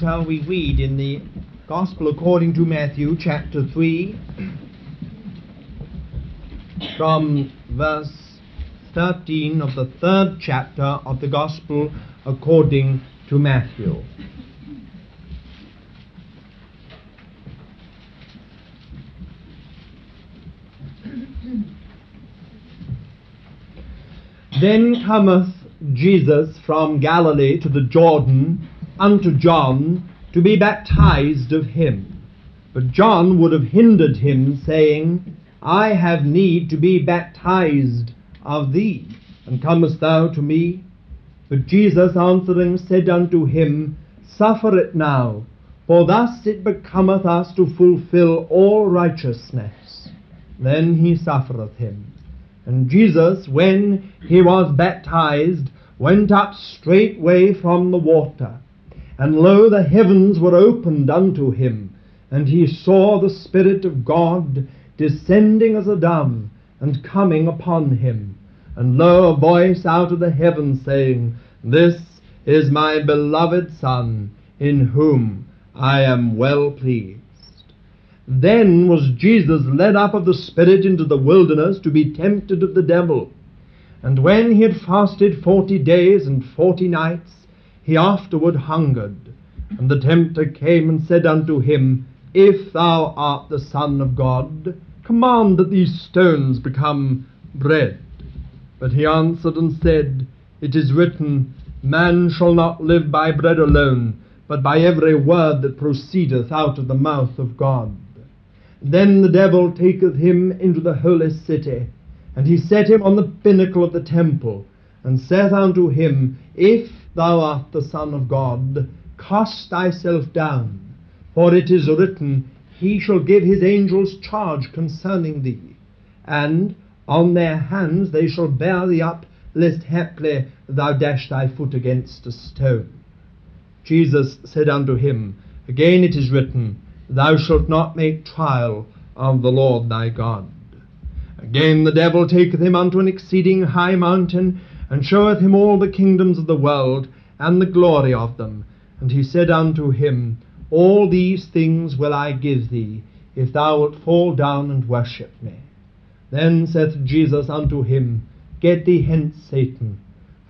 Shall we read in the Gospel according to Matthew, chapter 3, from verse 13 of the third chapter of the Gospel according to Matthew. Then cometh Jesus from Galilee to the Jordan unto John to be baptized of him. But John would have hindered him, saying, I have need to be baptized of thee, and comest thou to me? But Jesus answering said unto him, Suffer it now, for thus it becometh us to fulfill all righteousness. Then he suffereth him. And Jesus, when he was baptized, went up straightway from the water. And lo, the heavens were opened unto him, and he saw the Spirit of God descending as a dove, and coming upon him. And lo, a voice out of the heaven saying, This is my beloved Son, in whom I am well pleased. Then was Jesus led up of the Spirit into the wilderness to be tempted of the devil. And when he had fasted forty days and forty nights, he afterward hungered. And the tempter came and said unto him, If thou art the Son of God, command that these stones become bread. But he answered and said, It is written, Man shall not live by bread alone, but by every word that proceedeth out of the mouth of God. Then the devil taketh him into the holy city, and he set him on the pinnacle of the temple, and saith unto him, If thou art the Son of God, cast thyself down, for it is written, He shall give his angels charge concerning thee, and on their hands they shall bear thee up, lest haply thou dash thy foot against a stone. Jesus said unto him, Again it is written, Thou shalt not make trial of the Lord thy God. Again the devil taketh him unto an exceeding high mountain, and showeth him all the kingdoms of the world, and the glory of them. And he said unto him, All these things will I give thee, if thou wilt fall down and worship me. Then saith Jesus unto him, Get thee hence, Satan,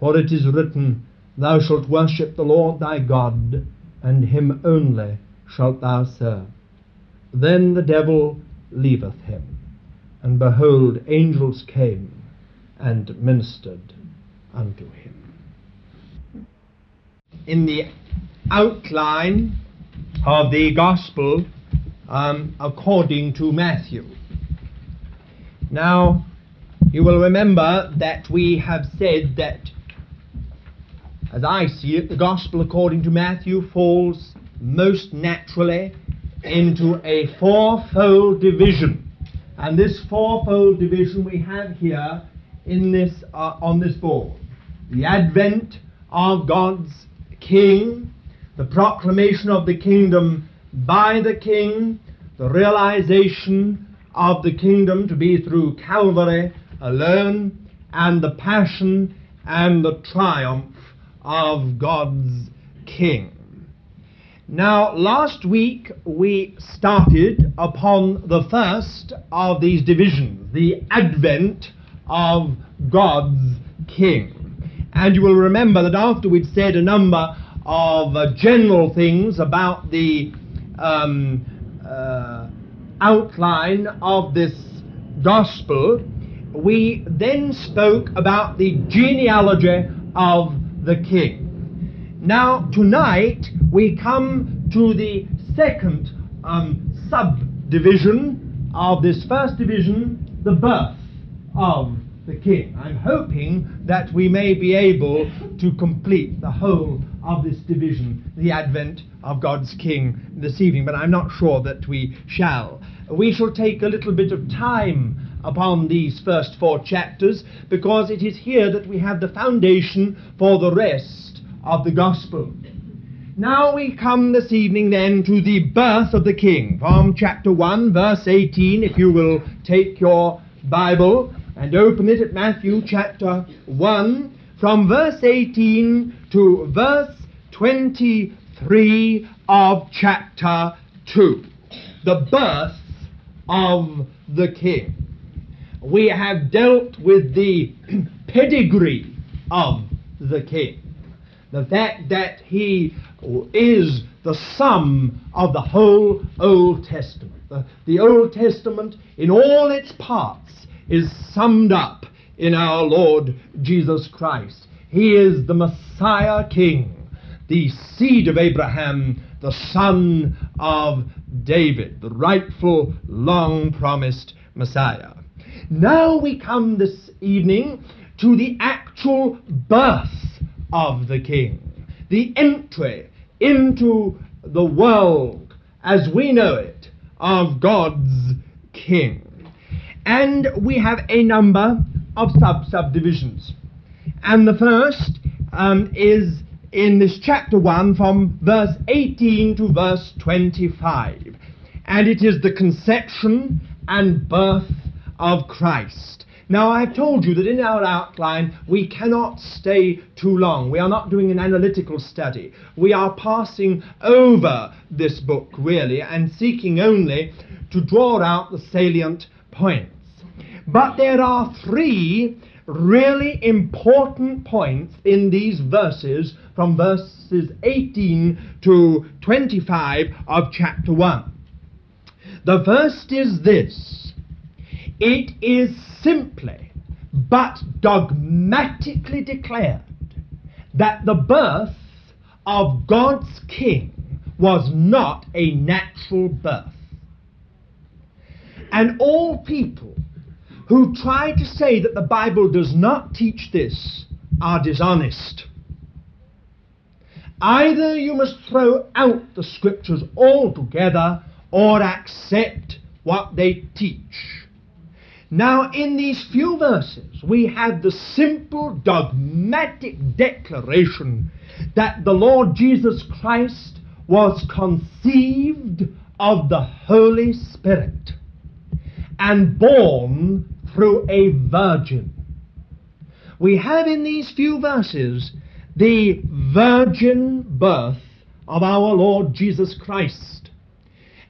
for it is written, Thou shalt worship the Lord thy God, and him only shalt thou serve. Then the devil leaveth him, and behold, angels came and ministered unto him. In the outline of the Gospel um, according to Matthew. Now, you will remember that we have said that, as I see it, the Gospel according to Matthew falls most naturally into a fourfold division. And this fourfold division we have here in this, uh, on this board. The advent of God's King, the proclamation of the kingdom by the King, the realization of the kingdom to be through Calvary alone, and the passion and the triumph of God's King. Now, last week we started upon the first of these divisions, the advent of God's King. And you will remember that after we'd said a number of uh, general things about the um, uh, outline of this gospel, we then spoke about the genealogy of the king. Now, tonight we come to the second um, subdivision of this first division, the birth of the king. I'm hoping that we may be able to complete the whole of this division, the advent of God's king, this evening, but I'm not sure that we shall. We shall take a little bit of time upon these first four chapters because it is here that we have the foundation for the rest of the gospel. Now we come this evening then to the birth of the king from chapter 1 verse 18 if you will take your Bible and open it at Matthew chapter 1 from verse 18 to verse 23 of chapter 2. The birth of the king. We have dealt with the pedigree of the king. The fact that he is the sum of the whole Old Testament. The, the Old Testament, in all its parts, is summed up in our Lord Jesus Christ. He is the Messiah King, the seed of Abraham, the son of David, the rightful, long promised Messiah. Now we come this evening to the actual birth of the King, the entry into the world as we know it of God's King. And we have a number of sub subdivisions. And the first um, is in this chapter 1 from verse 18 to verse 25. And it is the conception and birth of Christ. Now, I've told you that in our outline we cannot stay too long. We are not doing an analytical study. We are passing over this book, really, and seeking only to draw out the salient points. But there are three really important points in these verses from verses 18 to 25 of chapter 1. The first is this it is simply but dogmatically declared that the birth of God's King was not a natural birth. And all people who try to say that the Bible does not teach this are dishonest. Either you must throw out the scriptures altogether or accept what they teach. Now, in these few verses, we have the simple dogmatic declaration that the Lord Jesus Christ was conceived of the Holy Spirit and born through a virgin. We have in these few verses the virgin birth of our Lord Jesus Christ.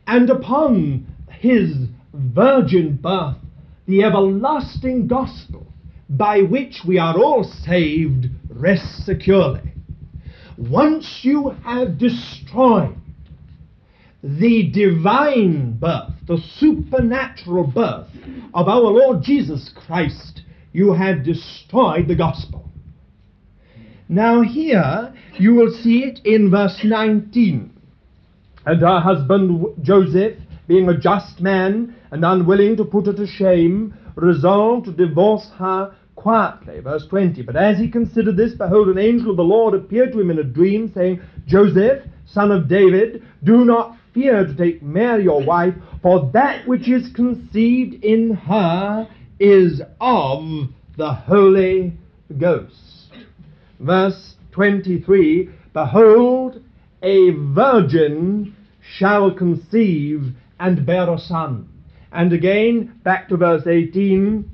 And upon his virgin birth, the everlasting gospel by which we are all saved rests securely. Once you have destroyed the divine birth, the supernatural birth of our Lord Jesus Christ, you have destroyed the gospel. Now, here you will see it in verse 19. And her husband Joseph, being a just man and unwilling to put her to shame, resolved to divorce her quietly. Verse 20. But as he considered this, behold, an angel of the Lord appeared to him in a dream, saying, Joseph, son of David, do not fear to take Mary your wife, for that which is conceived in her is of the Holy Ghost. Verse 23 Behold, a virgin shall conceive and bear a son. And again, back to verse 18,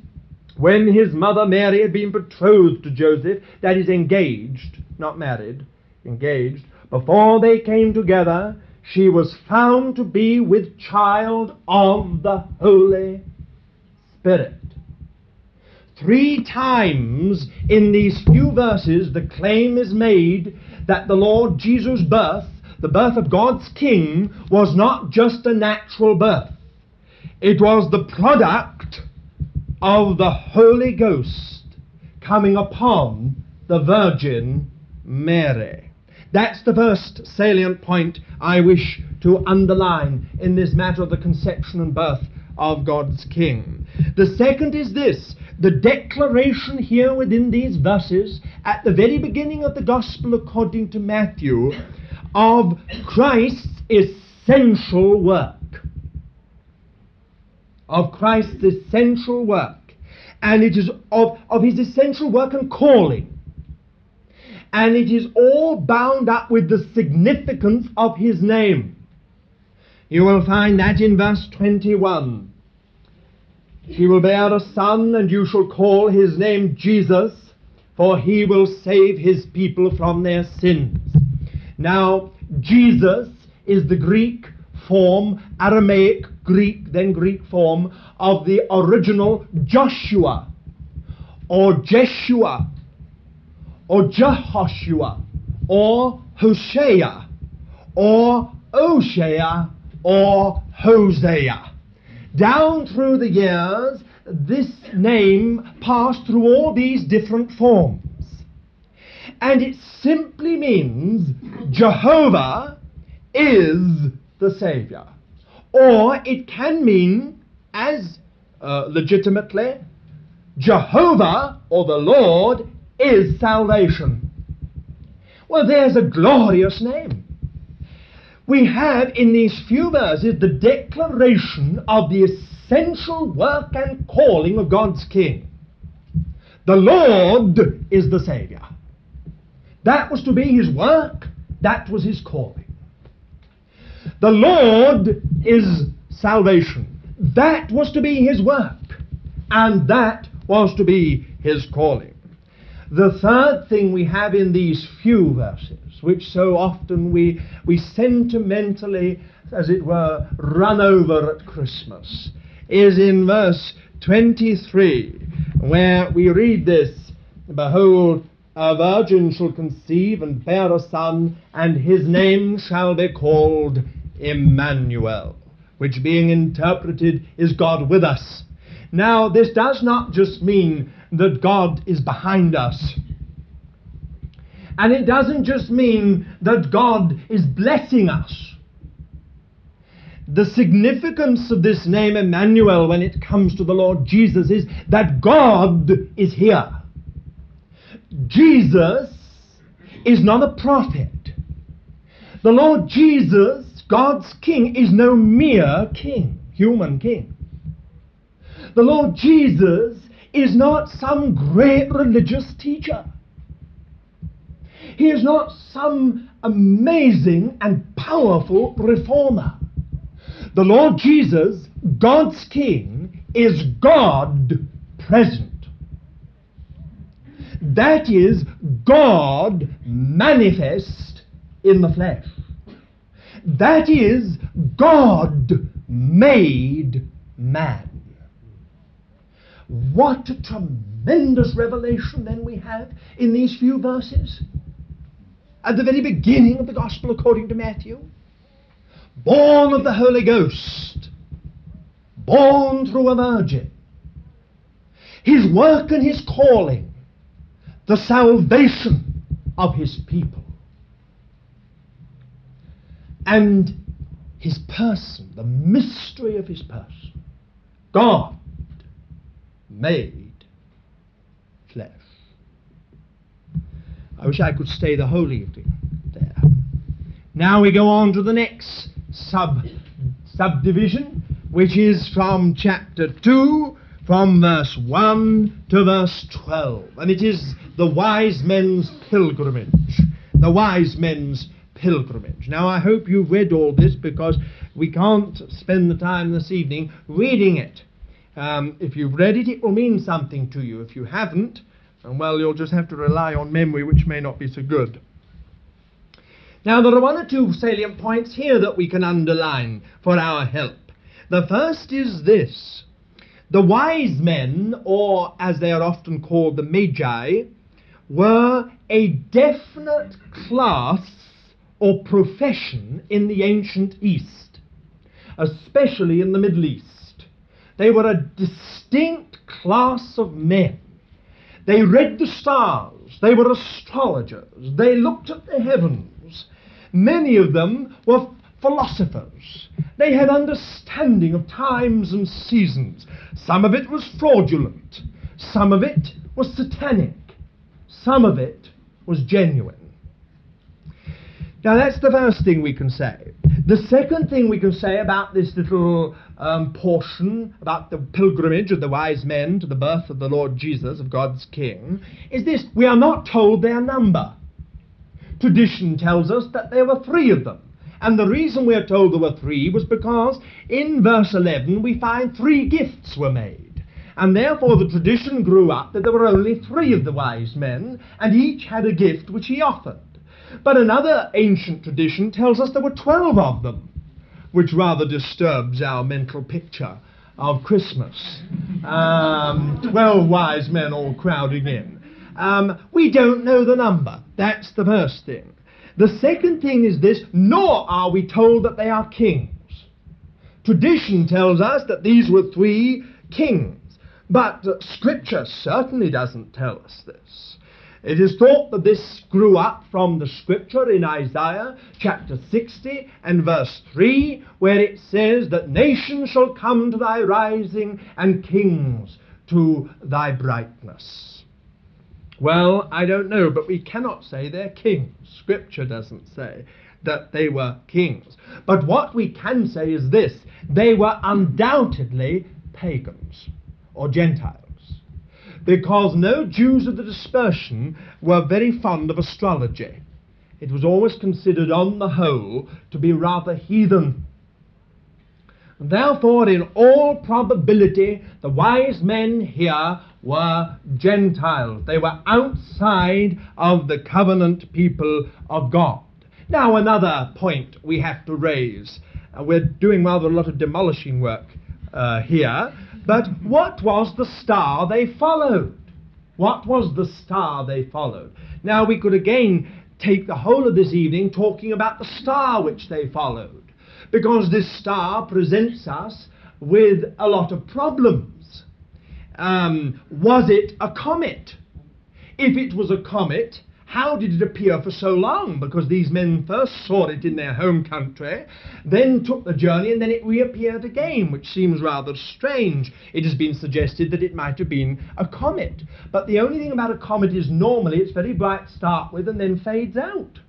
when his mother Mary had been betrothed to Joseph, that is, engaged, not married, engaged, before they came together, she was found to be with child of the Holy Spirit. Three times in these few verses, the claim is made that the Lord Jesus' birth, the birth of God's King, was not just a natural birth. It was the product of the Holy Ghost coming upon the Virgin Mary. That's the first salient point I wish to underline in this matter of the conception and birth of God's King. The second is this the declaration here within these verses, at the very beginning of the Gospel according to Matthew, of Christ's essential work. Of Christ's essential work. And it is of, of his essential work and calling and it is all bound up with the significance of his name. You will find that in verse 21. She will bear a son, and you shall call his name Jesus, for he will save his people from their sins. Now, Jesus is the Greek form, Aramaic Greek, then Greek form of the original Joshua or Jeshua or Jehoshua or Hosea or Oshea or Hosea. Down through the years, this name passed through all these different forms. And it simply means Jehovah is the Saviour. Or it can mean, as uh, legitimately, Jehovah or the Lord is salvation. Well, there's a glorious name. We have in these few verses the declaration of the essential work and calling of God's King. The Lord is the Saviour. That was to be his work, that was his calling. The Lord is salvation. That was to be his work, and that was to be his calling. The third thing we have in these few verses, which so often we, we sentimentally, as it were, run over at Christmas, is in verse 23, where we read this Behold, a virgin shall conceive and bear a son, and his name shall be called Emmanuel, which being interpreted is God with us. Now, this does not just mean that God is behind us. And it doesn't just mean that God is blessing us. The significance of this name Emmanuel when it comes to the Lord Jesus is that God is here. Jesus is not a prophet. The Lord Jesus, God's King, is no mere king, human king. The Lord Jesus is not some great religious teacher. He is not some amazing and powerful reformer. The Lord Jesus, God's King, is God present. That is God manifest in the flesh. That is God made man. What a tremendous revelation then we have in these few verses. At the very beginning of the Gospel according to Matthew, born of the Holy Ghost, born through a virgin, his work and his calling, the salvation of his people, and his person, the mystery of his person. God made flesh. I wish I could stay the whole evening there. Now we go on to the next sub subdivision, which is from chapter 2, from verse 1 to verse 12. And it is the wise men's pilgrimage. The wise men's pilgrimage. Now, I hope you've read all this because we can't spend the time this evening reading it. Um, if you've read it, it will mean something to you. If you haven't, and well, you'll just have to rely on memory, which may not be so good. Now, there are one or two salient points here that we can underline for our help. The first is this the wise men, or as they are often called, the magi, were a definite class or profession in the ancient East, especially in the Middle East. They were a distinct class of men. They read the stars. They were astrologers. They looked at the heavens. Many of them were philosophers. They had understanding of times and seasons. Some of it was fraudulent. Some of it was satanic. Some of it was genuine. Now, that's the first thing we can say. The second thing we can say about this little um, portion, about the pilgrimage of the wise men to the birth of the Lord Jesus, of God's King, is this we are not told their number. Tradition tells us that there were three of them. And the reason we are told there were three was because in verse 11 we find three gifts were made. And therefore the tradition grew up that there were only three of the wise men, and each had a gift which he offered. But another ancient tradition tells us there were 12 of them, which rather disturbs our mental picture of Christmas. Um, 12 wise men all crowding in. Um, we don't know the number. That's the first thing. The second thing is this nor are we told that they are kings. Tradition tells us that these were three kings, but Scripture certainly doesn't tell us this. It is thought that this grew up from the scripture in Isaiah chapter 60 and verse 3, where it says that nations shall come to thy rising and kings to thy brightness. Well, I don't know, but we cannot say they're kings. Scripture doesn't say that they were kings. But what we can say is this they were undoubtedly pagans or Gentiles because no Jews of the dispersion were very fond of astrology. It was always considered, on the whole, to be rather heathen. Therefore, in all probability, the wise men here were Gentiles. They were outside of the covenant people of God. Now, another point we have to raise. Uh, we're doing rather a lot of demolishing work uh, here. But what was the star they followed? What was the star they followed? Now we could again take the whole of this evening talking about the star which they followed, because this star presents us with a lot of problems. Um, was it a comet? If it was a comet, how did it appear for so long? Because these men first saw it in their home country, then took the journey, and then it reappeared again, which seems rather strange. It has been suggested that it might have been a comet. But the only thing about a comet is normally it's very bright to start with and then fades out.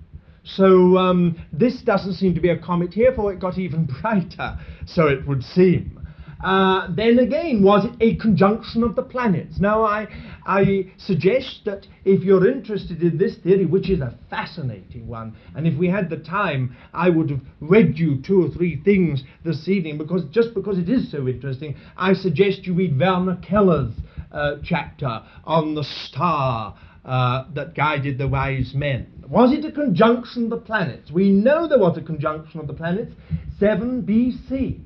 So um, this doesn't seem to be a comet here, for it got even brighter, so it would seem. Uh, then again, was it a conjunction of the planets? Now, I, I suggest that if you're interested in this theory, which is a fascinating one, and if we had the time, I would have read you two or three things this evening, because just because it is so interesting, I suggest you read Werner Keller's uh, chapter on the star uh, that guided the wise men. Was it a conjunction of the planets? We know there was a conjunction of the planets, 7 BC.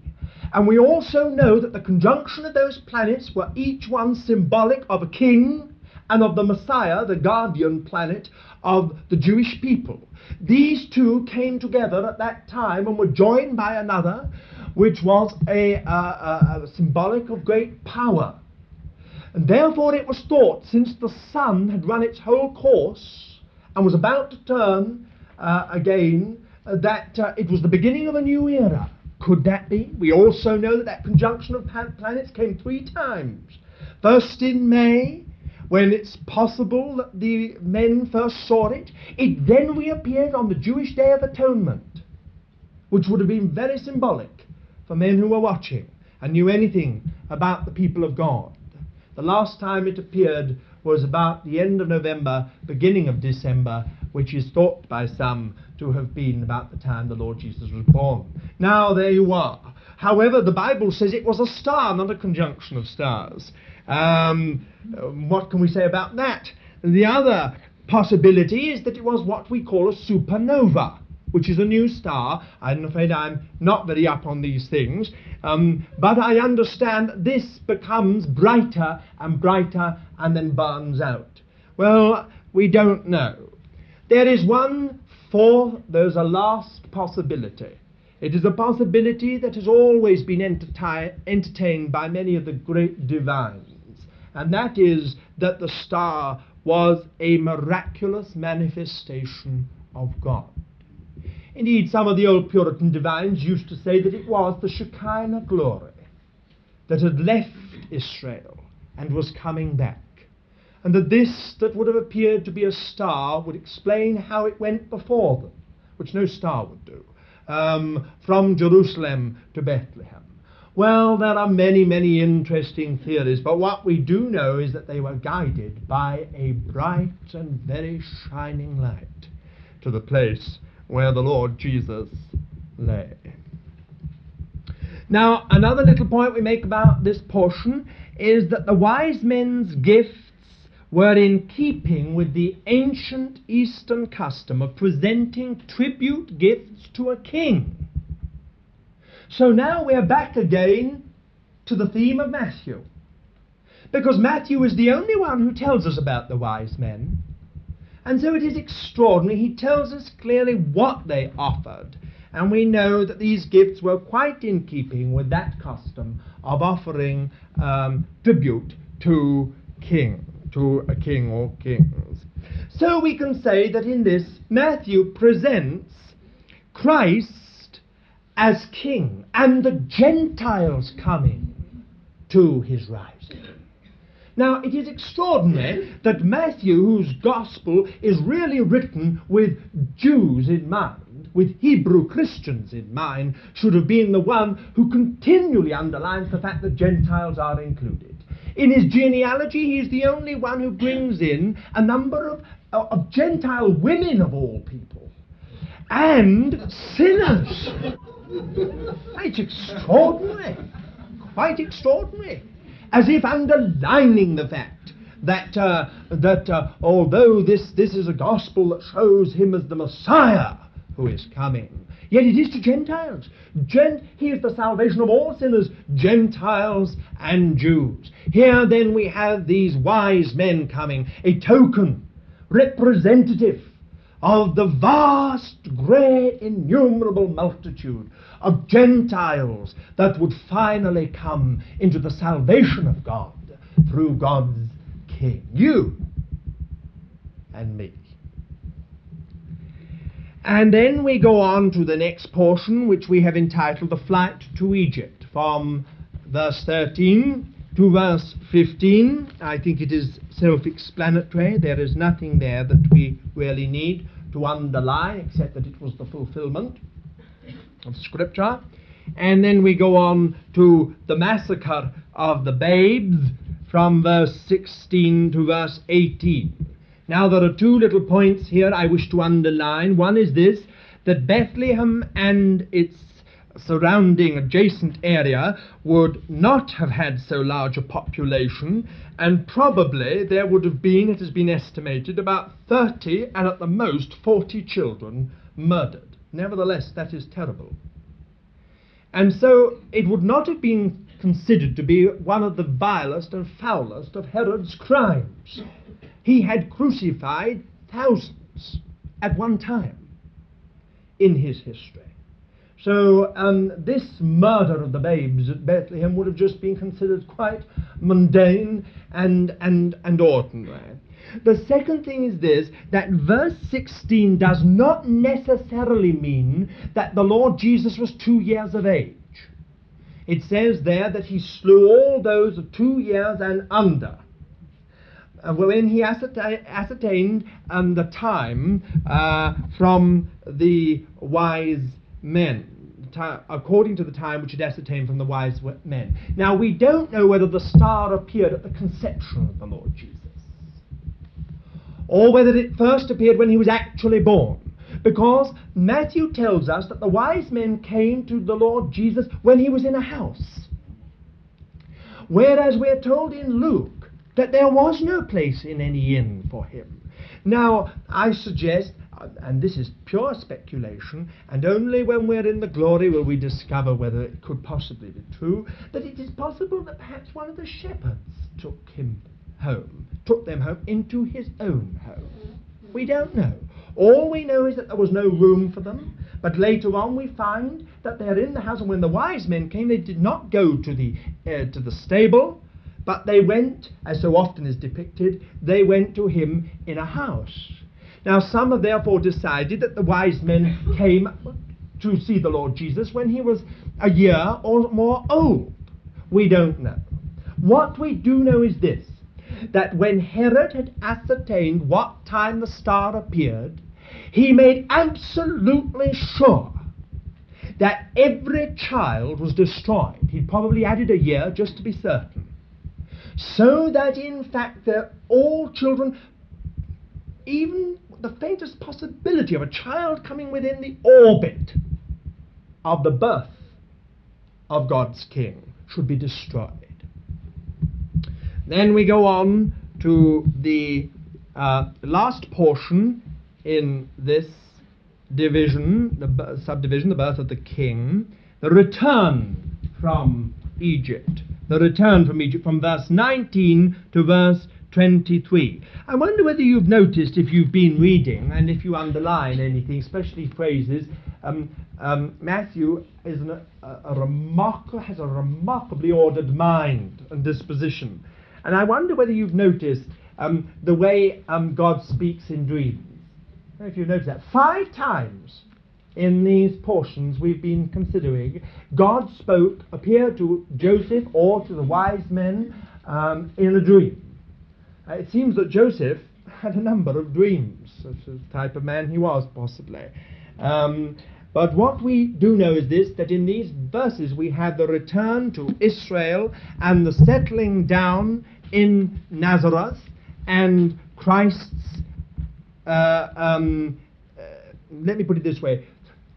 And we also know that the conjunction of those planets were each one symbolic of a king and of the Messiah, the guardian planet of the Jewish people. These two came together at that time and were joined by another, which was a, symbolic of great power. And therefore it was thought, since the sun had run its whole course and was about to turn uh, again, uh, that uh, it was the beginning of a new era. Could that be? We also know that that conjunction of planets came three times. First in May, when it's possible that the men first saw it. It then reappeared on the Jewish Day of Atonement, which would have been very symbolic for men who were watching and knew anything about the people of God. The last time it appeared was about the end of November, beginning of December, which is thought by some to have been about the time the Lord Jesus was born. Now, there you are. However, the Bible says it was a star, not a conjunction of stars. Um, what can we say about that? The other possibility is that it was what we call a supernova, which is a new star. I'm afraid I'm not very up on these things, um, but I understand that this becomes brighter and brighter and then burns out. Well, we don't know. There is one fourth, there's a last possibility. It is a possibility that has always been entertained by many of the great divines, and that is that the star was a miraculous manifestation of God. Indeed, some of the old Puritan divines used to say that it was the Shekinah glory that had left Israel and was coming back and that this that would have appeared to be a star would explain how it went before them, which no star would do, um, from Jerusalem to Bethlehem. Well, there are many, many interesting theories, but what we do know is that they were guided by a bright and very shining light to the place where the Lord Jesus lay. Now, another little point we make about this portion is that the wise men's gift were in keeping with the ancient Eastern custom of presenting tribute gifts to a king. So now we're back again to the theme of Matthew. Because Matthew is the only one who tells us about the wise men. And so it is extraordinary. He tells us clearly what they offered. And we know that these gifts were quite in keeping with that custom of offering um, tribute to king, to a king or kings. So we can say that in this, Matthew presents Christ as king and the Gentiles coming to his rising. Now, it is extraordinary that Matthew, whose gospel is really written with Jews in mind, with Hebrew Christians in mind, should have been the one who continually underlines the fact that Gentiles are included. In his genealogy, he is the only one who brings in a number of, of Gentile women of all people. And sinners. It's extraordinary, quite extraordinary. As if underlining the fact that, uh, that uh, although this, this is a gospel that shows him as the Messiah who is coming, yet it is to Gentiles. Gent- he is the salvation of all sinners, Gentiles and Jews. Here then we have these wise men coming, a token, representative of the vast, great, innumerable multitude of Gentiles that would finally come into the salvation of God through God's King. You and me. And then we go on to the next portion, which we have entitled The Flight to Egypt, from verse 13 to verse 15. I think it is self explanatory. There is nothing there that we really need to underline, except that it was the fulfillment of Scripture. And then we go on to the massacre of the babes from verse 16 to verse 18. Now, there are two little points here I wish to underline. One is this that Bethlehem and its surrounding adjacent area would not have had so large a population, and probably there would have been, it has been estimated, about 30 and at the most 40 children murdered. Nevertheless, that is terrible. And so it would not have been considered to be one of the vilest and foulest of Herod's crimes. He had crucified thousands at one time in his history. So um, this murder of the babes at Bethlehem would have just been considered quite mundane and, and, and ordinary. The second thing is this that verse 16 does not necessarily mean that the Lord Jesus was two years of age. It says there that he slew all those of two years and under. Uh, when he ascertained, ascertained um, the time uh, from the wise men, according to the time which had ascertained from the wise men. Now, we don't know whether the star appeared at the conception of the Lord Jesus or whether it first appeared when he was actually born. Because Matthew tells us that the wise men came to the Lord Jesus when he was in a house. Whereas we're told in Luke that there was no place in any inn for him. Now, I suggest, and this is pure speculation, and only when we're in the glory will we discover whether it could possibly be true, that it is possible that perhaps one of the shepherds took him home, took them home into his own home. We don't know. All we know is that there was no room for them, but later on we find that they're in the house, and when the wise men came, they did not go to the, uh, to the stable, but they went, as so often is depicted, they went to him in a house. Now, some have therefore decided that the wise men came to see the Lord Jesus when he was a year or more old. We don't know. What we do know is this that when Herod had ascertained what time the star appeared, he made absolutely sure that every child was destroyed. He'd probably added a year just to be certain. So that in fact that all children, even the faintest possibility of a child coming within the orbit of the birth of God's King should be destroyed. Then we go on to the uh, last portion in this division, the subdivision, the birth of the king, the return from Egypt. The return from Egypt from verse 19 to verse 23. I wonder whether you've noticed if you've been reading and if you underline anything, especially phrases. Um, um, Matthew is an, a, a remark- has a remarkably ordered mind and disposition. And I wonder whether you've noticed um, the way um, God speaks in dreams. If you've noticed that. Five times in these portions we've been considering, God spoke, appeared to Joseph or to the wise men um, in a dream. Uh, it seems that Joseph had a number of dreams, such as the type of man he was, possibly. Um, but what we do know is this that in these verses we have the return to Israel and the settling down in Nazareth and Christ's. Uh, um, uh, let me put it this way.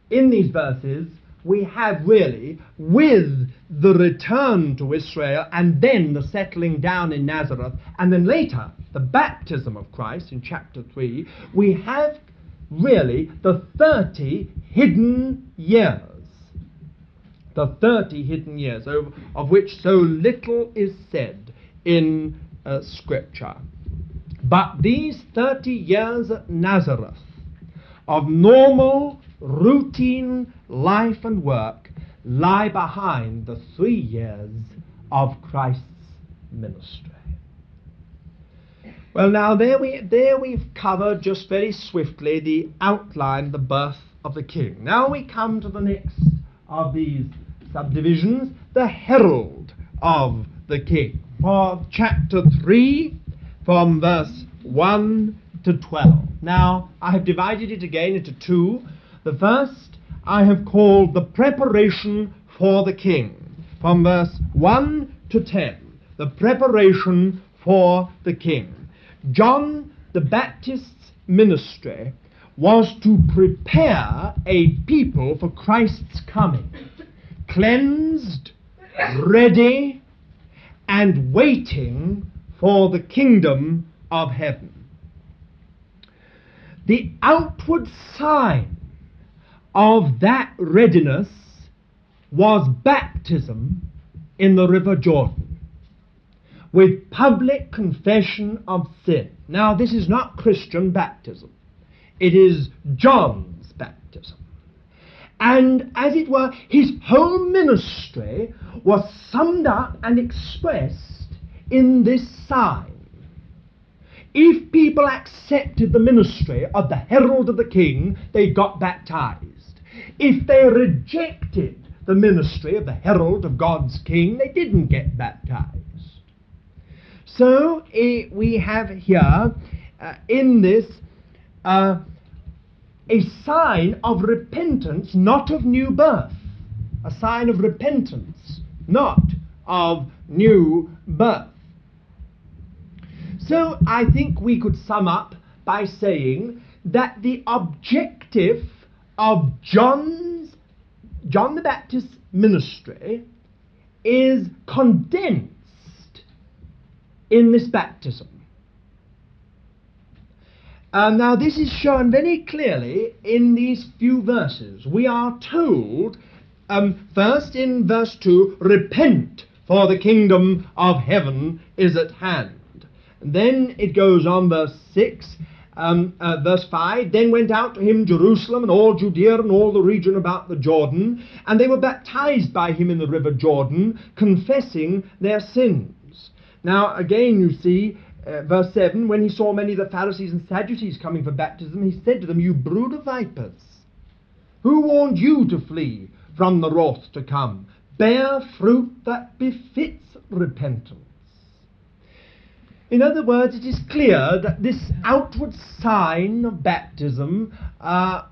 In these verses, we have really, with the return to Israel and then the settling down in Nazareth, and then later the baptism of Christ in chapter 3, we have really the 30 hidden years. The 30 hidden years, of, of which so little is said in uh, Scripture. But these 30 years at Nazareth of normal, routine life and work lie behind the three years of Christ's ministry. Well, now there we there we've covered just very swiftly the outline, the birth of the king. Now we come to the next of these subdivisions, the herald of the king. For chapter three, from verse one to twelve. Now I have divided it again into two. The first I have called the preparation for the king, from verse one to ten. The preparation for the king. John the Baptist's ministry was to prepare a people for Christ's coming, cleansed, ready, and waiting for the kingdom of heaven. The outward sign of that readiness was baptism in the River Jordan with public confession of sin. Now, this is not Christian baptism, it is John's baptism. And as it were, his whole ministry was summed up and expressed in this sign. If people accepted the ministry of the herald of the king, they got baptized. If they rejected the ministry of the herald of God's king, they didn't get baptized. So eh, we have here uh, in this uh, a sign of repentance, not of new birth. A sign of repentance, not of new birth. So I think we could sum up by saying that the objective of John's John the Baptist's ministry is condensed in this baptism. Um, now, this is shown very clearly in these few verses. We are told, um, first in verse 2, repent, for the kingdom of heaven is at hand. Then it goes on, verse 6, um, uh, verse 5 Then went out to him Jerusalem and all Judea and all the region about the Jordan, and they were baptized by him in the river Jordan, confessing their sins. Now, again, you see, uh, verse 7 when he saw many of the Pharisees and Sadducees coming for baptism, he said to them, You brood of vipers, who warned you to flee from the wrath to come? Bear fruit that befits repentance. In other words, it is clear that this outward sign of baptism uh,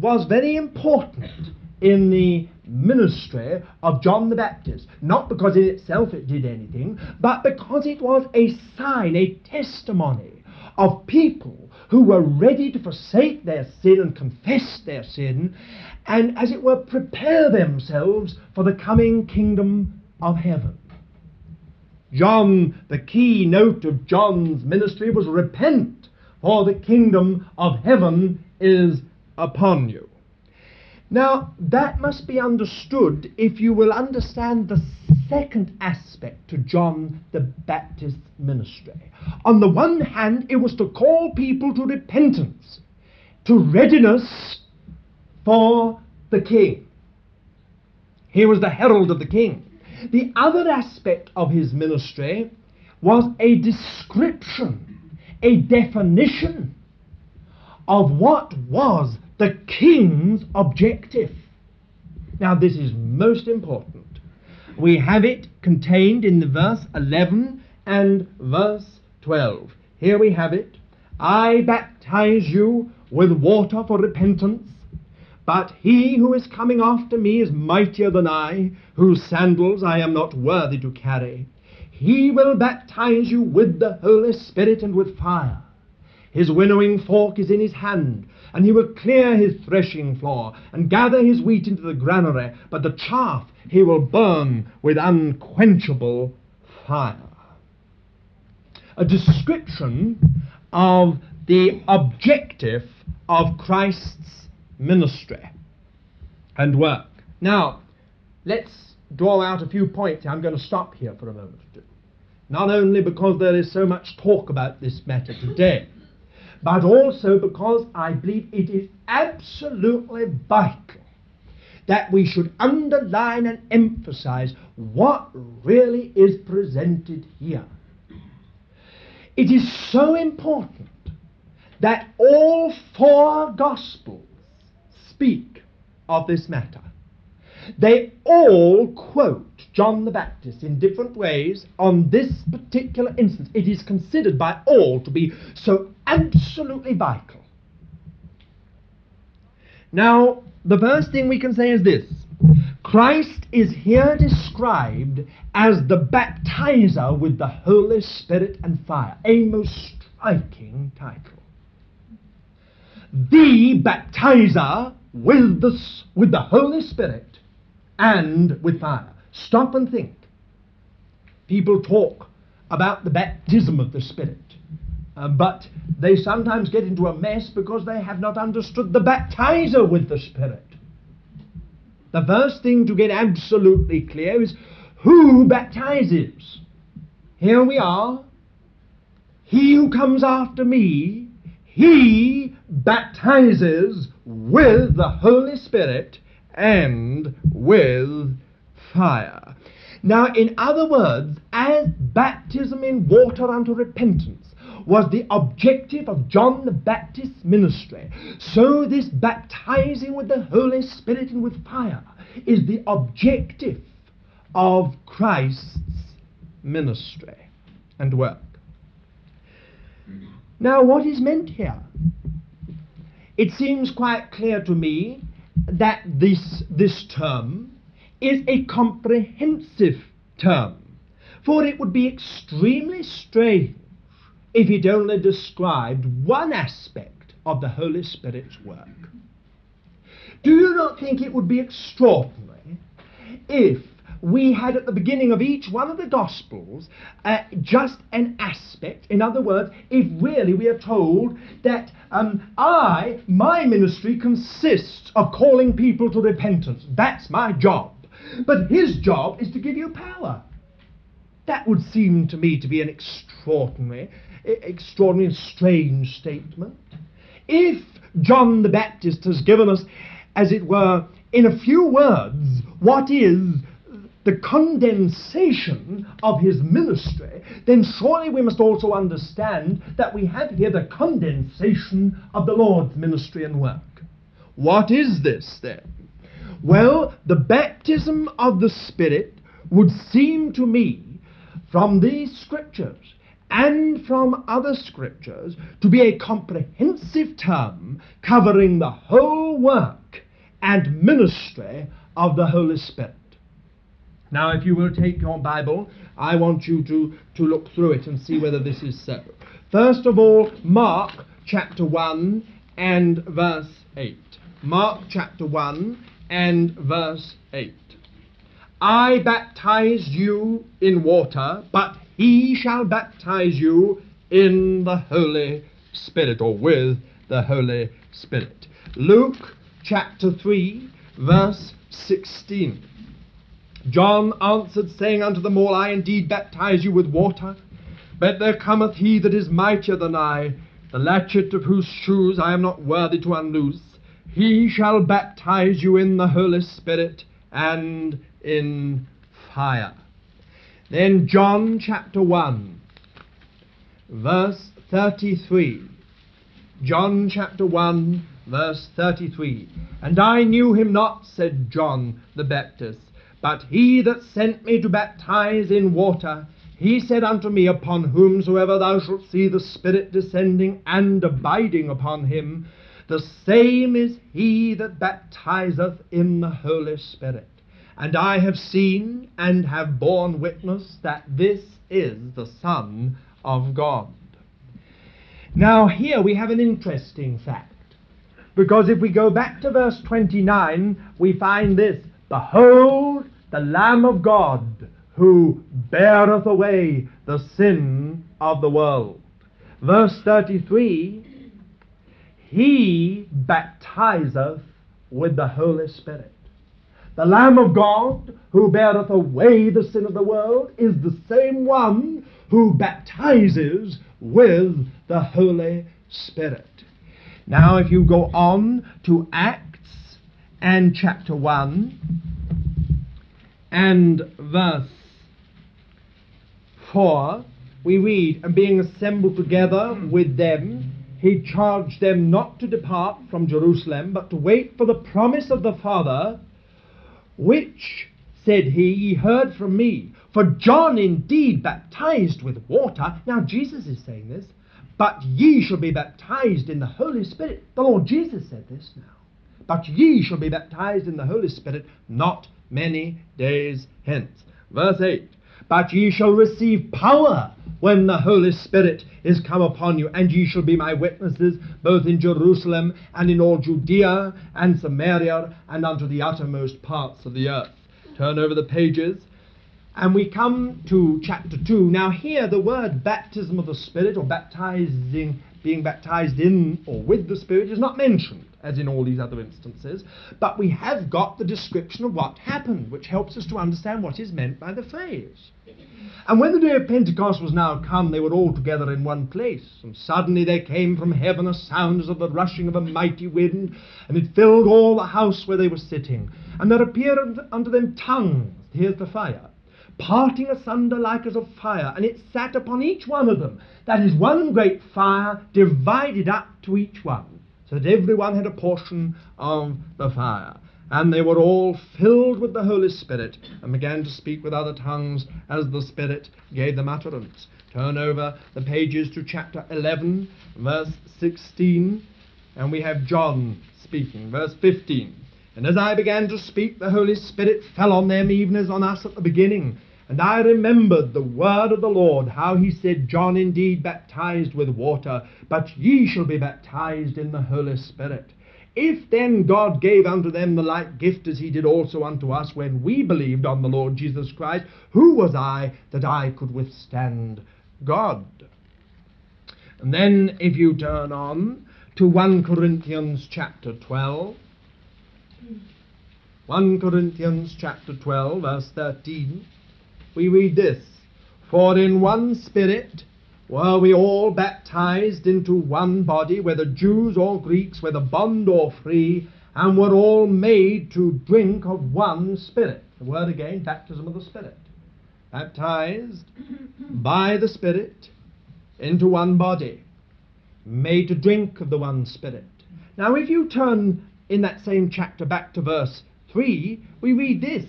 was very important in the ministry of John the Baptist. Not because in itself it did anything, but because it was a sign, a testimony of people who were ready to forsake their sin and confess their sin, and as it were, prepare themselves for the coming kingdom of heaven. John, the key note of John's ministry was repent, for the kingdom of heaven is upon you. Now, that must be understood if you will understand the second aspect to John the Baptist's ministry. On the one hand, it was to call people to repentance, to readiness for the king. He was the herald of the king. The other aspect of his ministry was a description, a definition of what was the king's objective. Now, this is most important. We have it contained in the verse 11 and verse 12. Here we have it. I baptize you with water for repentance, but he who is coming after me is mightier than I, whose sandals I am not worthy to carry. He will baptize you with the Holy Spirit and with fire. His winnowing fork is in his hand, and he will clear his threshing floor, and gather his wheat into the granary, but the chaff he will burn with unquenchable fire. A description of the objective of Christ's ministry and work. Now, let's draw out a few points. I'm going to stop here for a moment or two. Not only because there is so much talk about this matter today, but also because I believe it is absolutely vital that we should underline and emphasize what really is presented here. It is so important that all four Gospels speak of this matter. They all quote John the Baptist in different ways on this particular instance. It is considered by all to be so absolutely vital. Now, the first thing we can say is this Christ is here described as the baptizer with the Holy Spirit and fire, a most striking title. The baptizer with the, with the Holy Spirit and with fire. Stop and think. People talk about the baptism of the Spirit, uh, but they sometimes get into a mess because they have not understood the baptizer with the Spirit. The first thing to get absolutely clear is who baptizes. Here we are. He who comes after me, he baptizes with the Holy Spirit and with fire. Now, in other words, as baptism in water unto repentance was the objective of John the Baptist's ministry, so this baptizing with the Holy Spirit and with fire is the objective of Christ's ministry and work. Now, what is meant here? It seems quite clear to me that this, this term is a comprehensive term, for it would be extremely strange if it only described one aspect of the Holy Spirit's work. Do you not think it would be extraordinary if we had at the beginning of each one of the Gospels uh, just an aspect. In other words, if really we are told that um, I, my ministry consists of calling people to repentance, that's my job. But his job is to give you power. That would seem to me to be an extraordinary, extraordinary, strange statement. If John the Baptist has given us, as it were, in a few words, what is the condensation of his ministry, then surely we must also understand that we have here the condensation of the Lord's ministry and work. What is this then? Well, the baptism of the Spirit would seem to me from these scriptures and from other scriptures to be a comprehensive term covering the whole work and ministry of the Holy Spirit. Now, if you will take your Bible, I want you to, to look through it and see whether this is so. First of all, Mark chapter 1 and verse 8. Mark chapter 1 and verse 8. I baptize you in water, but he shall baptize you in the Holy Spirit, or with the Holy Spirit. Luke chapter 3, verse 16. John answered, saying unto them all, I indeed baptize you with water, but there cometh he that is mightier than I, the latchet of whose shoes I am not worthy to unloose. He shall baptize you in the Holy Spirit and in fire. Then John chapter 1, verse 33. John chapter 1, verse 33. And I knew him not, said John the Baptist, but he that sent me to baptize in water, he said unto me, Upon whomsoever thou shalt see the Spirit descending and abiding upon him, the same is he that baptizeth in the Holy Spirit. And I have seen and have borne witness that this is the Son of God. Now, here we have an interesting fact. Because if we go back to verse 29, we find this Behold, the Lamb of God, who beareth away the sin of the world. Verse 33 He baptizeth with the Holy Spirit. The Lamb of God, who beareth away the sin of the world, is the same one who baptizes with the Holy Spirit. Now, if you go on to Acts and chapter 1 and verse 4, we read, And being assembled together with them, he charged them not to depart from Jerusalem, but to wait for the promise of the Father, which, said he, ye heard from me. For John indeed baptized with water. Now Jesus is saying this. But ye shall be baptized in the Holy Spirit. The Lord Jesus said this now. But ye shall be baptized in the Holy Spirit not many days hence. Verse 8 But ye shall receive power when the Holy Spirit is come upon you, and ye shall be my witnesses both in Jerusalem and in all Judea and Samaria and unto the uttermost parts of the earth. Turn over the pages. And we come to chapter 2. Now, here the word baptism of the Spirit or baptizing, being baptized in or with the Spirit is not mentioned, as in all these other instances, but we have got the description of what happened, which helps us to understand what is meant by the phrase. And when the day of Pentecost was now come, they were all together in one place. And suddenly there came from heaven a sound as of the rushing of a mighty wind, and it filled all the house where they were sitting. And there appeared unto them tongues, here's the fire, parting asunder like as of fire, and it sat upon each one of them. That is one great fire divided up to each one, that every one had a portion of the fire. And they were all filled with the Holy Spirit, and began to speak with other tongues as the Spirit gave them utterance. Turn over the pages to chapter 11, verse 16, and we have John speaking. Verse 15. And as I began to speak, the Holy Spirit fell on them, even as on us at the beginning. And I remembered the word of the Lord, how he said, John indeed baptized with water, but ye shall be baptized in the Holy Spirit. If then God gave unto them the like gift as he did also unto us when we believed on the Lord Jesus Christ, who was I that I could withstand God? And then if you turn on to 1 Corinthians chapter 12, 1 Corinthians chapter 12, verse 13, we read this For in one Spirit were we all baptized into one body, whether Jews or Greeks, whether bond or free, and were all made to drink of one Spirit. The word again, baptism of the Spirit. Baptized by the Spirit into one body, made to drink of the one Spirit. Now, if you turn in that same chapter back to verse 3, we read this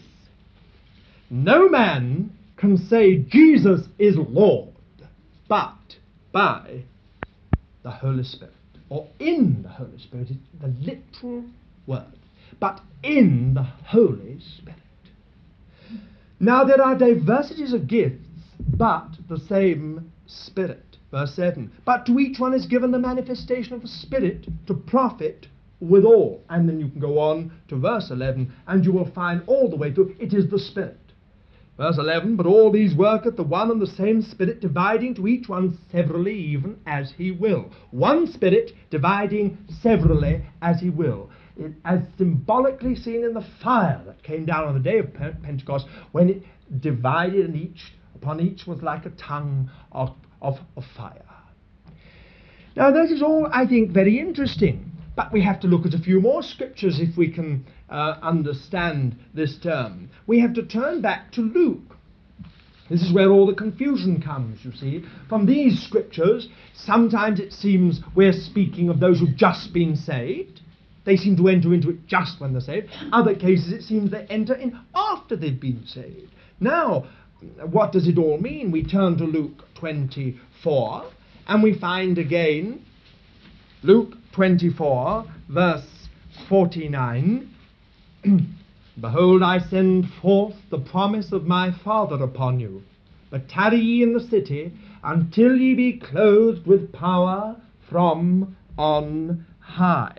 No man can say Jesus is Lord but by the Holy Spirit, or in the Holy Spirit, is the literal word, but in the Holy Spirit. Now there are diversities of gifts, but the same Spirit. Verse 7 But to each one is given the manifestation of the Spirit to profit withal. And then you can go on to verse 11, and you will find all the way through it is the Spirit. Verse 11, But all these worketh the one and the same Spirit, dividing to each one severally, even as he will. One Spirit dividing severally as he will. It, as symbolically seen in the fire that came down on the day of Pentecost, when it divided and each upon each was like a tongue of, of, of fire. Now, that is all, I think, very interesting. But we have to look at a few more scriptures if we can uh, understand this term. We have to turn back to Luke. This is where all the confusion comes, you see. From these scriptures, sometimes it seems we're speaking of those who've just been saved. They seem to enter into it just when they're saved. Other cases, it seems they enter in after they've been saved. Now, what does it all mean? We turn to Luke 24 and we find again Luke 24, verse 49 Behold, I send forth the promise of my Father upon you. But tarry ye in the city until ye be clothed with power from on high.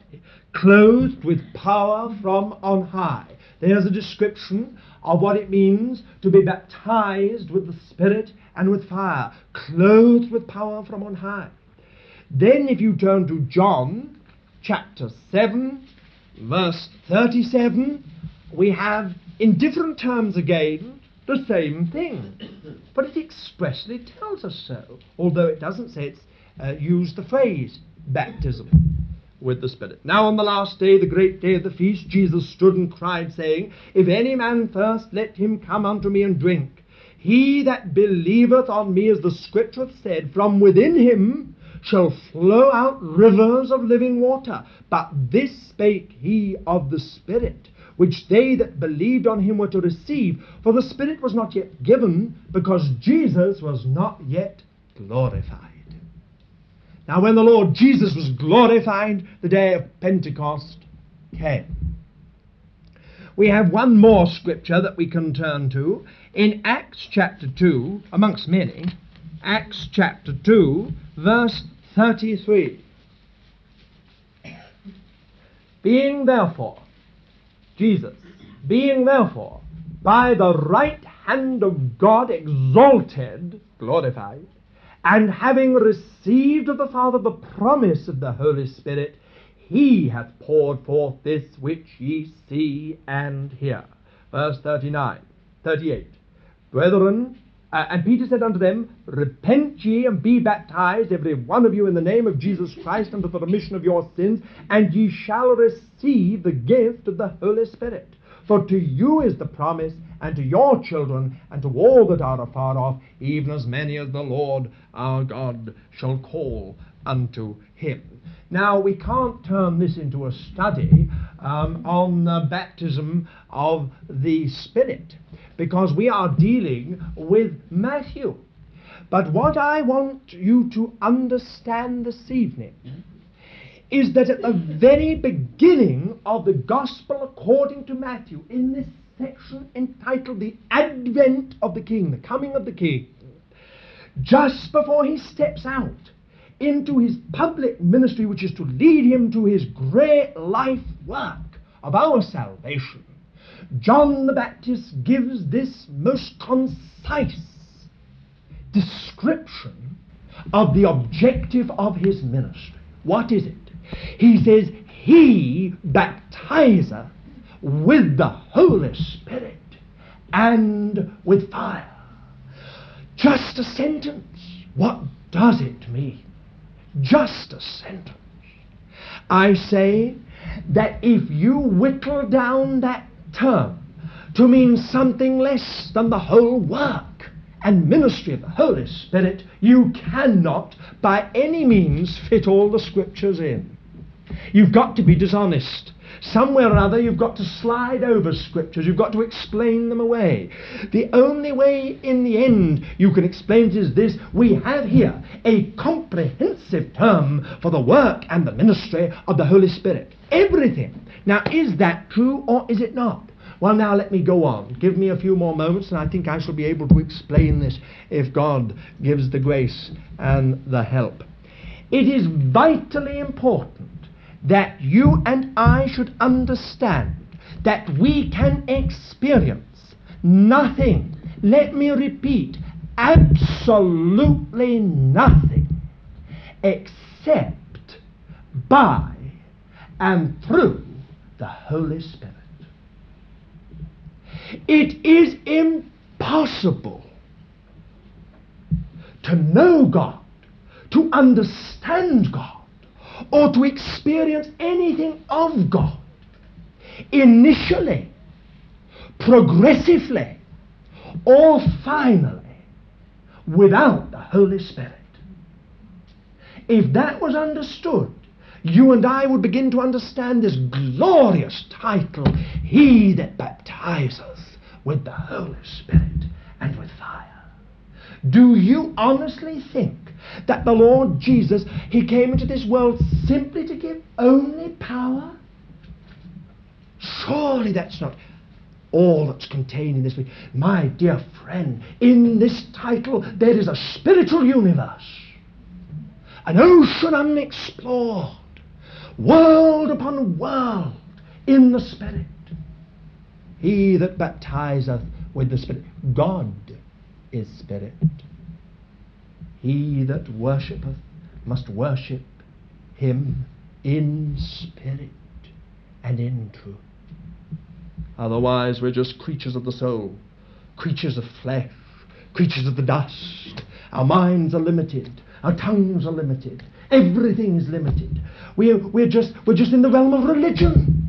Clothed with power from on high. There's a description of what it means to be baptized with the Spirit and with fire, clothed with power from on high. Then, if you turn to John chapter 7, verse 37, we have, in different terms again, the same thing. But it expressly tells us so, although it doesn't say it's uh, used the phrase baptism with the Spirit. Now, on the last day, the great day of the feast, Jesus stood and cried, saying, If any man thirst, let him come unto me and drink. He that believeth on me, as the Scripture hath said, from within him shall flow out rivers of living water. But this spake he of the Spirit, which they that believed on him were to receive. For the Spirit was not yet given, because Jesus was not yet glorified. Now, when the Lord Jesus was glorified, the day of Pentecost came. We have one more scripture that we can turn to in Acts chapter 2, amongst many. Acts chapter 2, verse 33. Being therefore, Jesus, being therefore by the right hand of God exalted, glorified, and having received of the Father the promise of the Holy Spirit, he hath poured forth this which ye see and hear. Verse 39, 38. Brethren, uh, and Peter said unto them, Repent ye and be baptized, every one of you, in the name of Jesus Christ, unto the remission of your sins, and ye shall receive the gift of the Holy Spirit. For to you is the promise, and to your children, and to all that are afar off, even as many as the Lord our God shall call unto him. Now, we can't turn this into a study um, on the baptism of the Spirit because we are dealing with Matthew. But what I want you to understand this evening is that at the very beginning of the Gospel according to Matthew, in this section entitled The Advent of the King, the coming of the King, just before he steps out into his public ministry, which is to lead him to his great life work of our salvation, John the Baptist gives this most concise description of the objective of his ministry. What is it? He says, He baptizeth with the Holy Spirit and with fire. Just a sentence. What does it mean? Just a sentence. I say that if you whittle down that term to mean something less than the whole work and ministry of the Holy Spirit, you cannot by any means fit all the scriptures in. You've got to be dishonest. Somewhere or other, you've got to slide over scriptures. You've got to explain them away. The only way, in the end, you can explain it is this we have here a comprehensive term for the work and the ministry of the Holy Spirit. Everything. Now, is that true or is it not? Well, now let me go on. Give me a few more moments, and I think I shall be able to explain this if God gives the grace and the help. It is vitally important that you and I should understand that we can experience nothing let me repeat, absolutely nothing except by and through the Holy Spirit. It is impossible to know God, to understand God, or to experience anything of God initially, progressively, or finally without the Holy Spirit. If that was understood, you and I would begin to understand this glorious title, He that baptizes with the Holy Spirit and with fire. Do you honestly think that the Lord Jesus, He came into this world simply to give only power? Surely that's not all that's contained in this. My dear friend, in this title there is a spiritual universe, an ocean unexplored, world upon world in the Spirit. He that baptizeth with the Spirit, God is Spirit. He that worshippeth must worship him in spirit and in truth. Otherwise, we're just creatures of the soul, creatures of flesh, creatures of the dust. Our minds are limited, our tongues are limited, everything is limited. We're, we're, just, we're just in the realm of religion.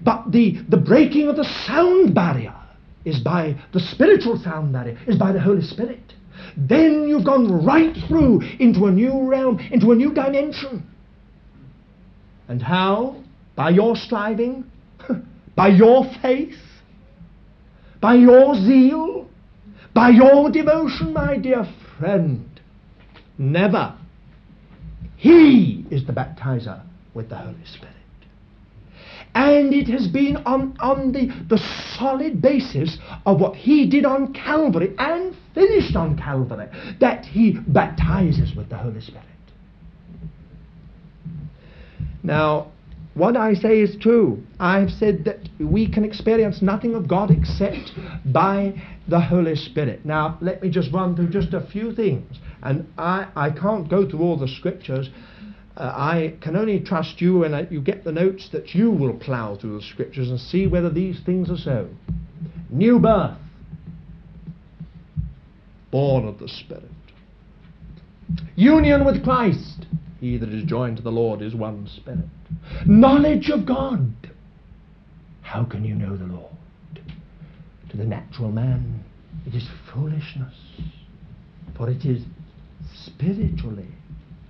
But the, the breaking of the sound barrier is by the spiritual sound barrier, is by the Holy Spirit. Then you've gone right through into a new realm, into a new dimension. And how? By your striving, by your faith, by your zeal, by your devotion, my dear friend. Never. He is the baptizer with the Holy Spirit. And it has been on, on the, the solid basis of what he did on Calvary and finished on Calvary that he baptizes with the Holy Spirit. Now, what I say is true. I've said that we can experience nothing of God except by the Holy Spirit. Now, let me just run through just a few things. And I, I can't go through all the scriptures. Uh, I can only trust you uh, you get the notes that you will plough through the scriptures and see whether these things are so. New birth, born of the Spirit. Union with Christ, he that is joined to the Lord is one spirit. Knowledge of God. How can you know the Lord? To the natural man, it is foolishness, for it is spiritually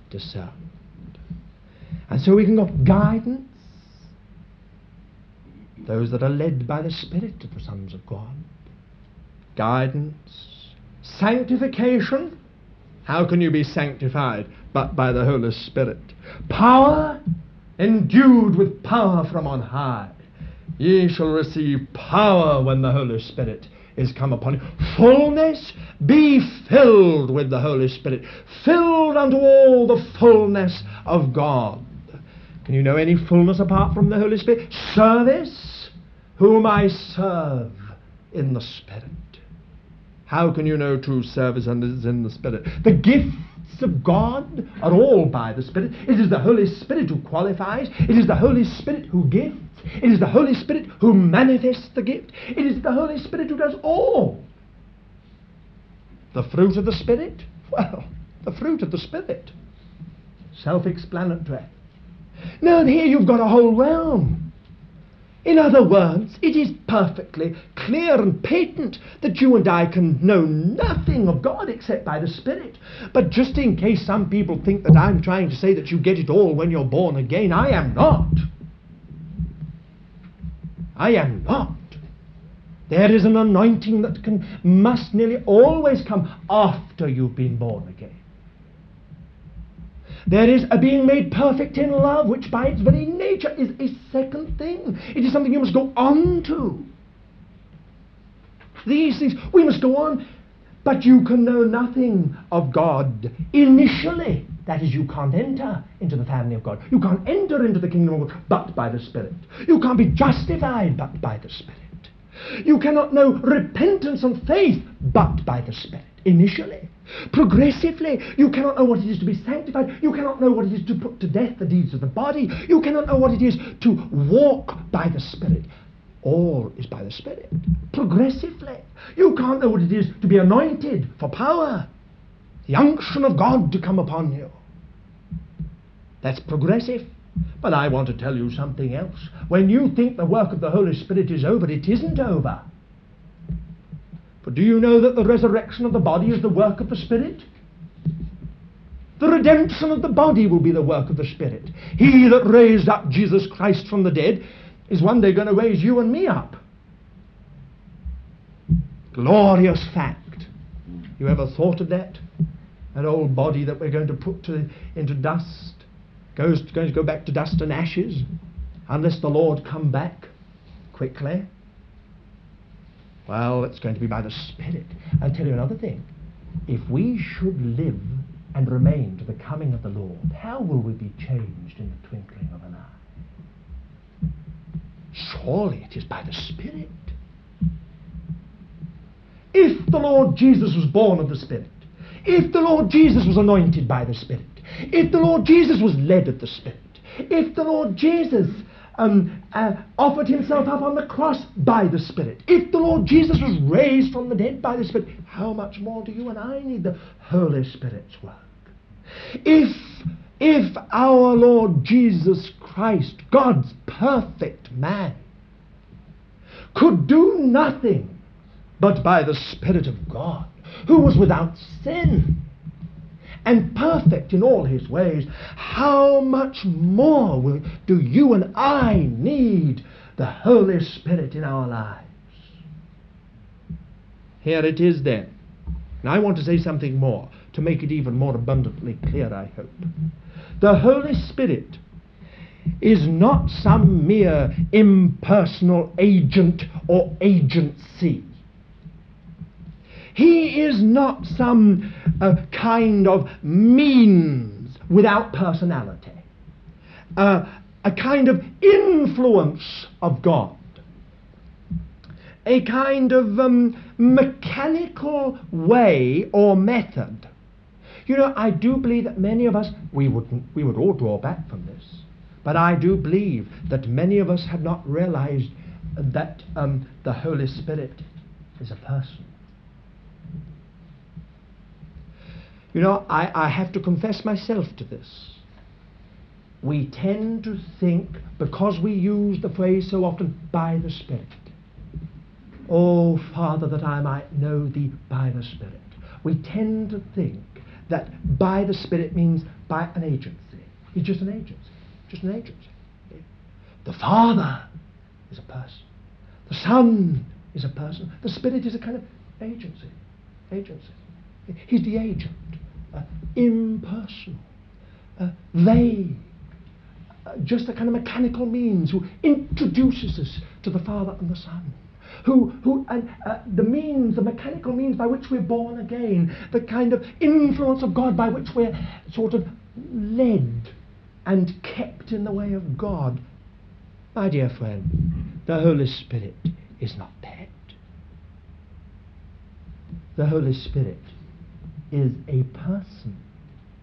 discerned. And so we can go guidance. Those that are led by the Spirit of the sons of God. Guidance. Sanctification. How can you be sanctified but by the Holy Spirit? Power. Endued with power from on high. Ye shall receive power when the Holy Spirit is come upon you. Fullness, be filled with the Holy Spirit, filled unto all the fullness of God. Can you know any fullness apart from the Holy Spirit? Service, whom I serve in the Spirit. How can you know true service and is in the Spirit? The gifts of God are all by the Spirit. It is the Holy Spirit who qualifies. It is the Holy Spirit who gives. It is the Holy Spirit who manifests the gift. It is the Holy Spirit who does all. The fruit of the Spirit? Well, the fruit of the Spirit. Self explanatory. Now, here you've got a whole realm. In other words, it is perfectly clear and patent that you and I can know nothing of God except by the Spirit. But just in case some people think that I'm trying to say that you get it all when you're born again, I am not. I am not. There is an anointing that can must nearly always come after you've been born again. There is a being made perfect in love, which by its very nature is a second thing. It is something you must go on to. These things, we must go on. But you can know nothing of God initially. That is, you can't enter into the family of God. You can't enter into the kingdom of God but by the Spirit. You can't be justified but by the Spirit. You cannot know repentance and faith but by the Spirit, initially. Progressively, you cannot know what it is to be sanctified. You cannot know what it is to put to death the deeds of the body. You cannot know what it is to walk by the Spirit. All is by the Spirit. Progressively. You can't know what it is to be anointed for power. The unction of God to come upon you. That's progressive. But I want to tell you something else. When you think the work of the Holy Spirit is over, it isn't over. For do you know that the resurrection of the body is the work of the Spirit? The redemption of the body will be the work of the Spirit. He that raised up Jesus Christ from the dead is one day going to raise you and me up. Glorious fact. You ever thought of that? That old body that we're going to put to, into dust goes going to go back to dust and ashes unless the Lord come back quickly. Well, it's going to be by the Spirit. I'll tell you another thing. If we should live and remain to the coming of the Lord, how will we be changed in the twinkling of an eye? Surely it is by the Spirit. If the Lord Jesus was born of the Spirit, if the Lord Jesus was anointed by the Spirit, if the Lord Jesus was led of the Spirit, if the Lord Jesus um, uh, offered himself up on the cross by the Spirit, if the Lord Jesus was raised from the dead by the Spirit, how much more do you and I need the Holy Spirit's work? If, if our Lord Jesus Christ, God's perfect man, could do nothing but by the Spirit of God, who was without sin, and perfect in all his ways, how much more will, do you and I need the Holy Spirit in our lives? Here it is then. Now I want to say something more to make it even more abundantly clear, I hope. The Holy Spirit is not some mere impersonal agent or agency. He is not some uh, kind of means without personality, uh, a kind of influence of God, a kind of um, mechanical way or method. You know, I do believe that many of us, we, wouldn't, we would all draw back from this, but I do believe that many of us have not realized that um, the Holy Spirit is a person. You know, I, I have to confess myself to this. We tend to think, because we use the phrase so often, by the Spirit. Oh, Father, that I might know thee by the Spirit. We tend to think that by the Spirit means by an agency. He's just an agency. Just an agency. The Father is a person. The Son is a person. The Spirit is a kind of agency. Agency. He's the agent uh, impersonal, uh, vague, uh, just a kind of mechanical means who introduces us to the Father and the Son. Who, who, and uh, the means, the mechanical means by which we're born again, the kind of influence of God by which we're sort of led and kept in the way of God. My dear friend, the Holy Spirit is not dead. The Holy Spirit is a person,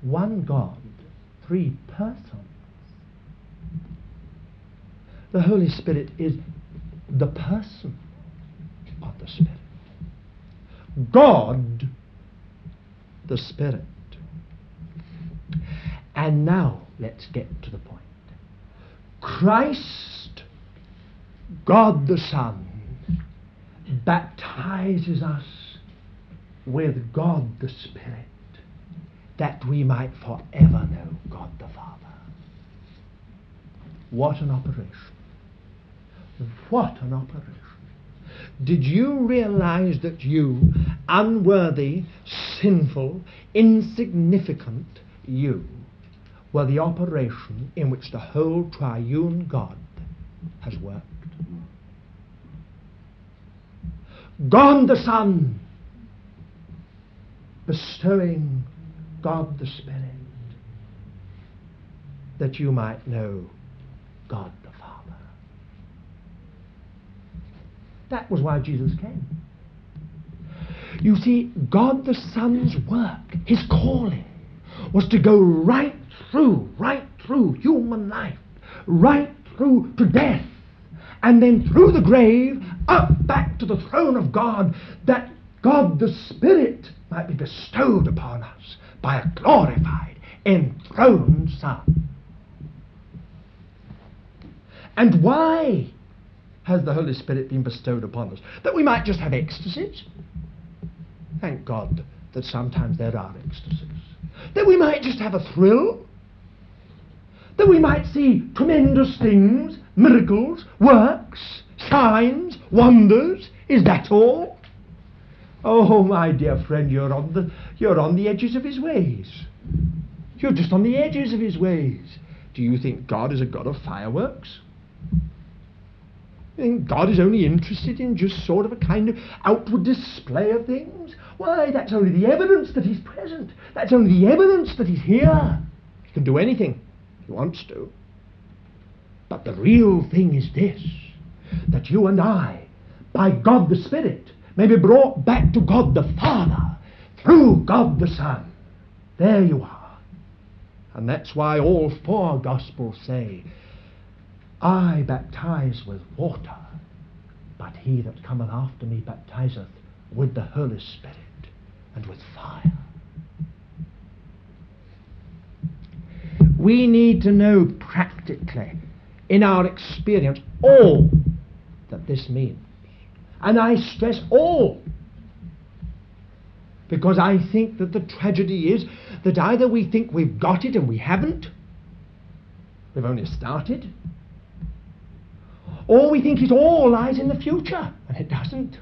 one God, three persons. The Holy Spirit is the person of the Spirit. God, the Spirit. And now let's get to the point. Christ, God the Son, baptizes us with God the Spirit, that we might forever know God the Father. What an operation! What an operation! Did you realize that you, unworthy, sinful, insignificant, you, were the operation in which the whole triune God has worked? God the Son bestowing God the Spirit that you might know God the Father. That was why Jesus came. You see, God the Son's work, his calling, was to go right through, right through human life, right through to death, and then through the grave, up back to the throne of God, that God the Spirit might be bestowed upon us by a glorified, enthroned Son. And why has the Holy Spirit been bestowed upon us? That we might just have ecstasies? Thank God that sometimes there are ecstasies. That we might just have a thrill? That we might see tremendous things, miracles, works, signs, wonders? Is that all? Oh, my dear friend, you're on the, you're on the edges of his ways. You're just on the edges of his ways. Do you think God is a God of fireworks? You think God is only interested in just sort of a kind of outward display of things? Why, that's only the evidence that he's present. That's only the evidence that he's here. He can do anything he wants to. But the real thing is this that you and I, by God the Spirit, may be brought back to God the Father through God the Son. There you are. And that's why all four Gospels say, I baptize with water, but he that cometh after me baptizeth with the Holy Spirit and with fire. We need to know practically, in our experience, all that this means. And I stress all. Because I think that the tragedy is that either we think we've got it and we haven't, we've only started, or we think it all lies in the future, and it doesn't.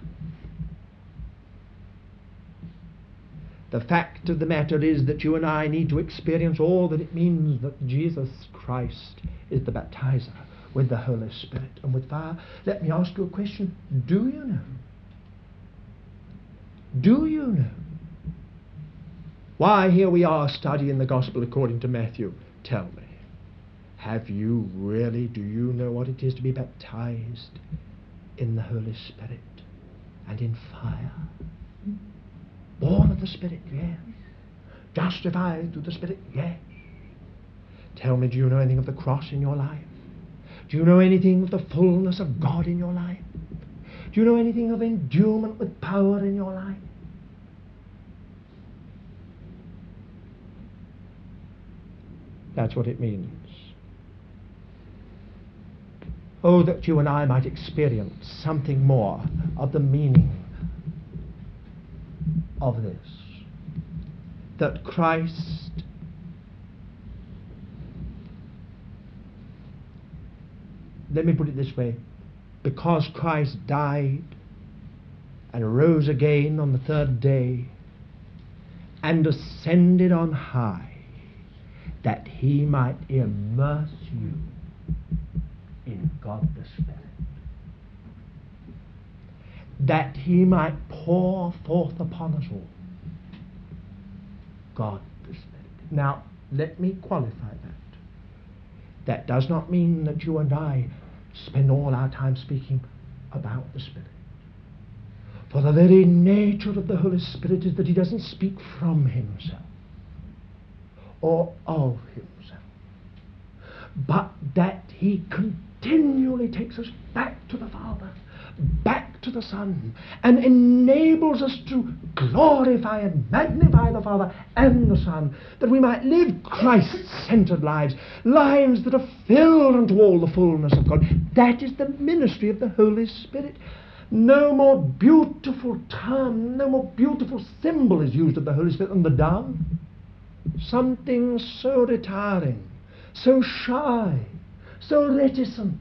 The fact of the matter is that you and I need to experience all that it means that Jesus Christ is the baptizer with the Holy Spirit and with fire. Let me ask you a question. Do you know? Do you know? Why, here we are studying the Gospel according to Matthew. Tell me. Have you really, do you know what it is to be baptized in the Holy Spirit and in fire? Born of the Spirit, yes. Justified through the Spirit, yes. Tell me, do you know anything of the cross in your life? Do you know anything of the fullness of God in your life? Do you know anything of endowment with power in your life? That's what it means. Oh, that you and I might experience something more of the meaning of this. That Christ let me put it this way because Christ died and rose again on the third day and ascended on high, that he might immerse you in God the Spirit, that he might pour forth upon us all God the Spirit. Now, let me qualify that. That does not mean that you and I spend all our time speaking about the Spirit. For the very nature of the Holy Spirit is that he doesn't speak from himself or of himself, but that he continually takes us back to the Father, back to the Son, and enables us to glorify and magnify the Father and the Son, that we might live Christ centered lives, lives that are filled unto all the fullness of God. That is the ministry of the Holy Spirit. No more beautiful term, no more beautiful symbol is used of the Holy Spirit than the dove. Something so retiring, so shy, so reticent.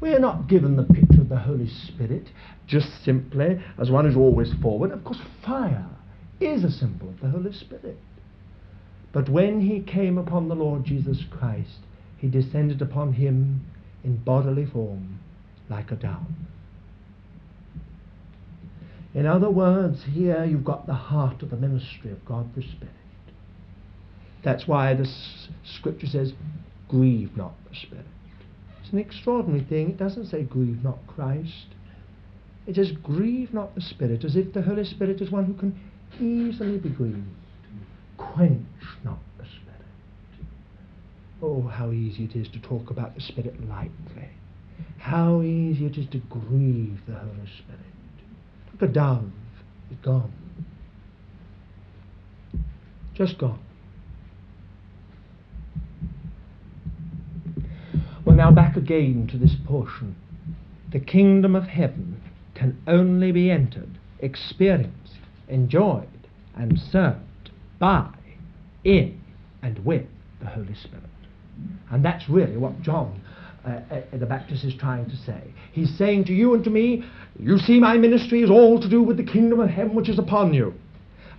We're not given the picture of the Holy Spirit just simply as one who's always forward. Of course, fire is a symbol of the Holy Spirit. But when he came upon the Lord Jesus Christ, he descended upon him in bodily form like a dove. In other words, here you've got the heart of the ministry of God the Spirit. That's why the scripture says, grieve not the Spirit. It's an extraordinary thing. It doesn't say grieve not Christ. It says grieve not the Spirit, as if the Holy Spirit is one who can easily be grieved. Quench not the Spirit. Oh, how easy it is to talk about the Spirit lightly. How easy it is to grieve the Holy Spirit. A dove is gone. Just gone. Well, now back again to this portion. The kingdom of heaven can only be entered, experienced, enjoyed, and served by, in, and with the Holy Spirit. And that's really what John uh, uh, the Baptist is trying to say. He's saying to you and to me, You see, my ministry is all to do with the kingdom of heaven which is upon you.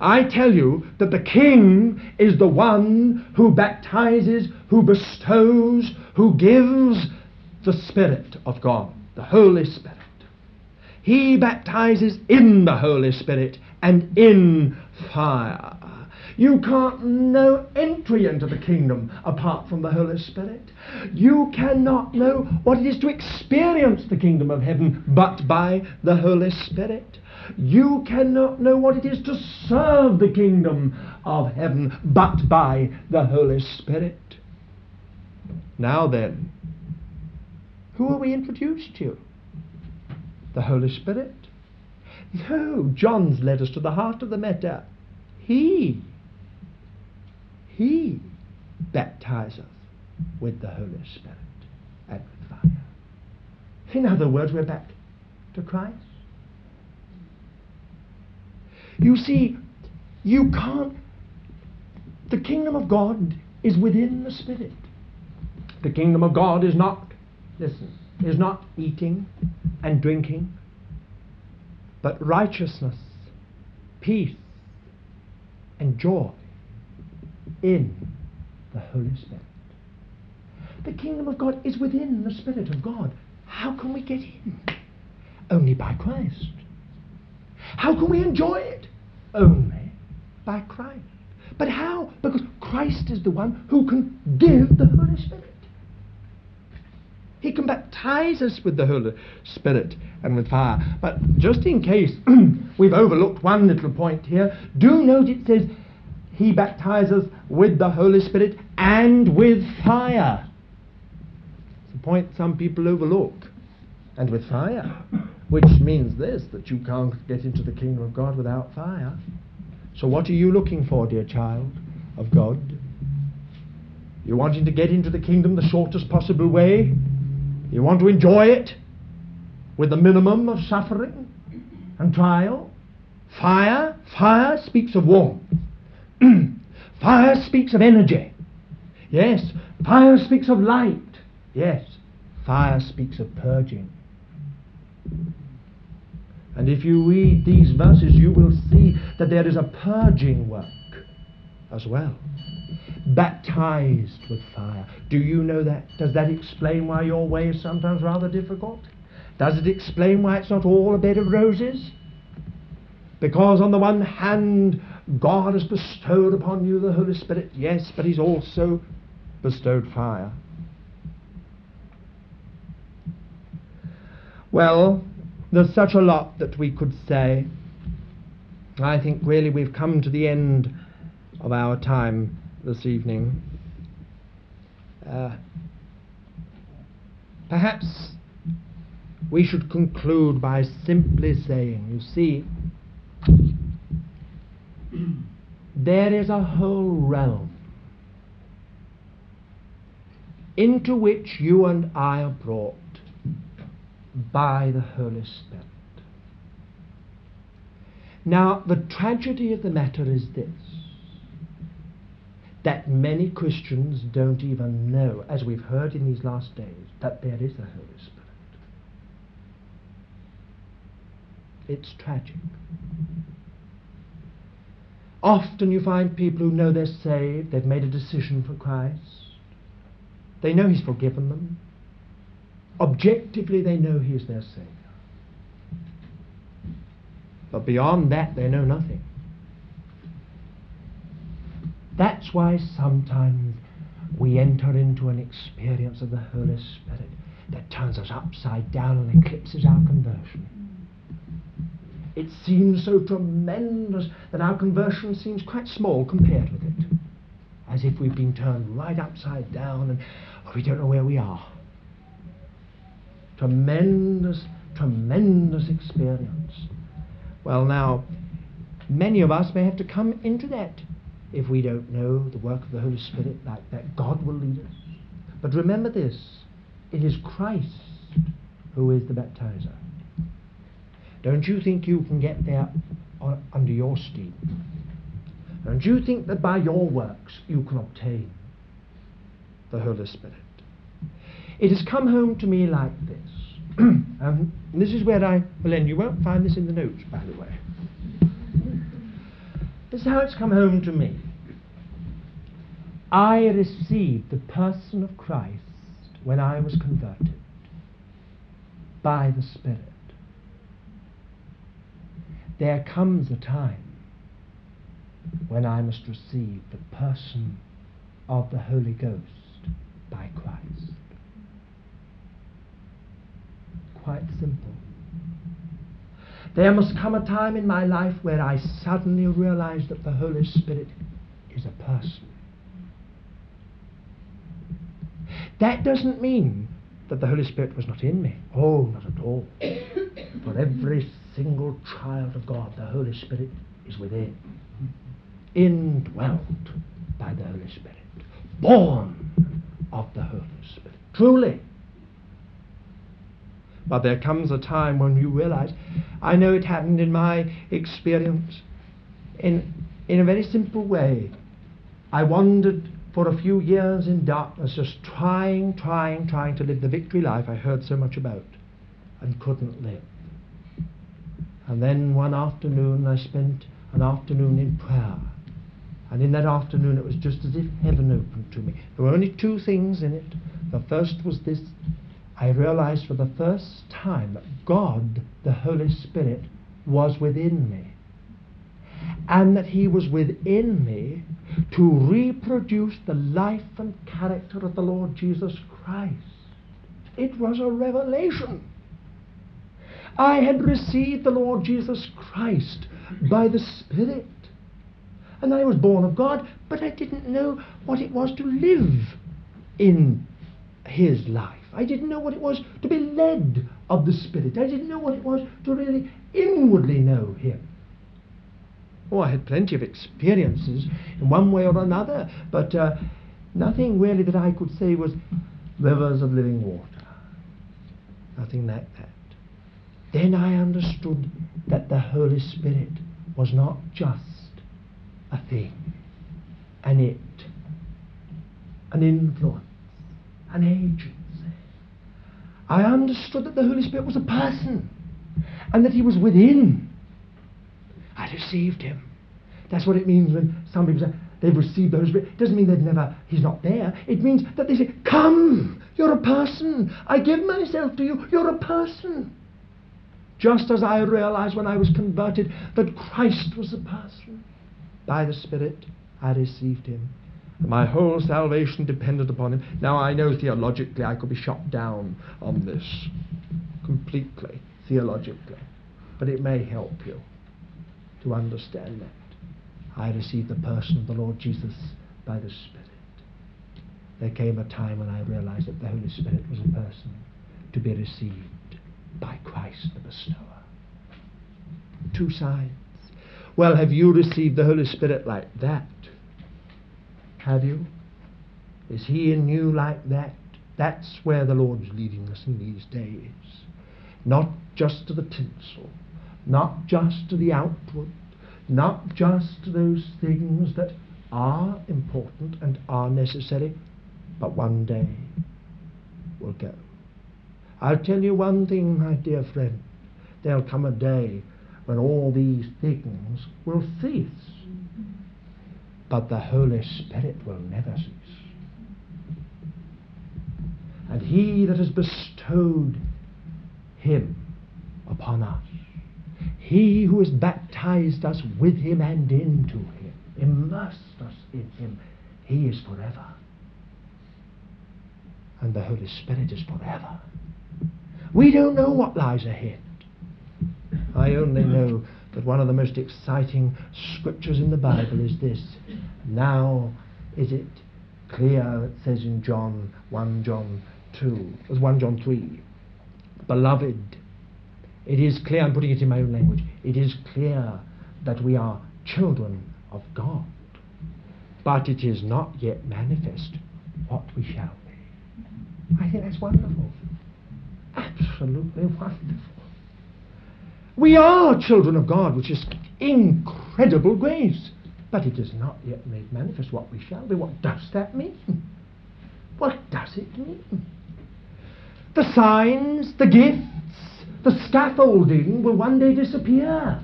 I tell you that the King is the one who baptizes, who bestows, who gives the Spirit of God, the Holy Spirit. He baptizes in the Holy Spirit and in fire. You can't know entry into the kingdom apart from the Holy Spirit. You cannot know what it is to experience the kingdom of heaven but by the Holy Spirit. You cannot know what it is to serve the kingdom of heaven but by the Holy Spirit. Now then, who are we introduced to? The Holy Spirit? No, John's led us to the heart of the matter. He, He baptizes with the Holy Spirit and with fire. In other words, we're back to Christ. You see, you can't. The kingdom of God is within the Spirit. The kingdom of God is not, listen, is not eating and drinking, but righteousness, peace, and joy in the Holy Spirit. The kingdom of God is within the Spirit of God. How can we get in? Only by Christ. How can we enjoy it? Only by Christ. But how? Because Christ is the one who can give the Holy Spirit. He can baptize us with the Holy Spirit and with fire. But just in case we've overlooked one little point here, do note it says, He baptizes with the Holy Spirit and with fire. It's a point some people overlook. And with fire. Which means this, that you can't get into the kingdom of God without fire. So what are you looking for, dear child of God? You're wanting to get into the kingdom the shortest possible way? You want to enjoy it with the minimum of suffering and trial? Fire, fire speaks of warmth. fire speaks of energy. Yes, fire speaks of light. Yes, fire speaks of purging. And if you read these verses, you will see that there is a purging work as well. Baptized with fire. Do you know that? Does that explain why your way is sometimes rather difficult? Does it explain why it's not all a bed of roses? Because on the one hand, God has bestowed upon you the Holy Spirit, yes, but He's also bestowed fire. Well, there's such a lot that we could say. I think really we've come to the end of our time this evening. Uh, perhaps we should conclude by simply saying, you see, there is a whole realm into which you and I are brought by the Holy Spirit. Now, the tragedy of the matter is this that many Christians don't even know, as we've heard in these last days, that there is a Holy Spirit. It's tragic. Often you find people who know they're saved, they've made a decision for Christ, they know He's forgiven them, objectively they know He is their Saviour. But beyond that, they know nothing. That's why sometimes we enter into an experience of the Holy Spirit that turns us upside down and eclipses our conversion. It seems so tremendous that our conversion seems quite small compared with it. As if we've been turned right upside down and we don't know where we are. Tremendous, tremendous experience. Well, now, many of us may have to come into that if we don't know the work of the Holy Spirit like that. God will lead us. But remember this it is Christ who is the baptizer. Don't you think you can get there on, under your steam? Don't you think that by your works you can obtain the Holy Spirit? It has come home to me like this. and this is where I will end. You won't find this in the notes, by the way. This is how it's come home to me. I received the person of Christ when I was converted by the Spirit. There comes a time when I must receive the person of the Holy Ghost by Christ. Quite simple. There must come a time in my life where I suddenly realize that the Holy Spirit is a person. That doesn't mean that the Holy Spirit was not in me. Oh, not at all. For every single child of God, the Holy Spirit is within, indwelt by the Holy Spirit, born of the Holy Spirit. Truly. But there comes a time when you realize, I know it happened in my experience in, in a very simple way. I wandered for a few years in darkness, just trying, trying, trying to live the victory life I heard so much about and couldn't live. And then one afternoon I spent an afternoon in prayer. And in that afternoon it was just as if heaven opened to me. There were only two things in it. The first was this I realized for the first time that God, the Holy Spirit, was within me. And that He was within me to reproduce the life and character of the Lord Jesus Christ. It was a revelation. I had received the Lord Jesus Christ by the Spirit. And I was born of God, but I didn't know what it was to live in His life. I didn't know what it was to be led of the Spirit. I didn't know what it was to really inwardly know Him. Oh, I had plenty of experiences in one way or another, but uh, nothing really that I could say was rivers of living water. Nothing like that. Then I understood that the Holy Spirit was not just a thing, an it, an influence, an agency. I understood that the Holy Spirit was a person and that he was within. I received him. That's what it means when some people say they've received the Holy Spirit. It doesn't mean they've never, he's not there. It means that they say, Come, you're a person. I give myself to you. You're a person. Just as I realized when I was converted that Christ was a person. By the Spirit, I received him. My whole salvation depended upon him. Now I know theologically I could be shot down on this completely, theologically. But it may help you to understand that. I received the person of the Lord Jesus by the Spirit. There came a time when I realized that the Holy Spirit was a person to be received by Christ the bestower. Two sides. Well, have you received the Holy Spirit like that? Have you? Is He in you like that? That's where the Lord's leading us in these days. Not just to the tinsel, not just to the outward, not just to those things that are important and are necessary, but one day will go. I'll tell you one thing, my dear friend. There'll come a day when all these things will cease. But the Holy Spirit will never cease. And He that has bestowed Him upon us, He who has baptized us with Him and into Him, immersed us in Him, He is forever. and the Holy Spirit is forever. We don't know what lies ahead. I only know that one of the most exciting scriptures in the Bible is this. Now is it clear, it says in John 1 John 2, as 1 John 3, Beloved, it is clear, I'm putting it in my own language, it is clear that we are children of God. But it is not yet manifest what we shall be. I think that's wonderful. Absolutely wonderful. We are children of God, which is incredible grace. But it is not yet made manifest what we shall be. What does that mean? What does it mean? The signs, the gifts, the scaffolding will one day disappear.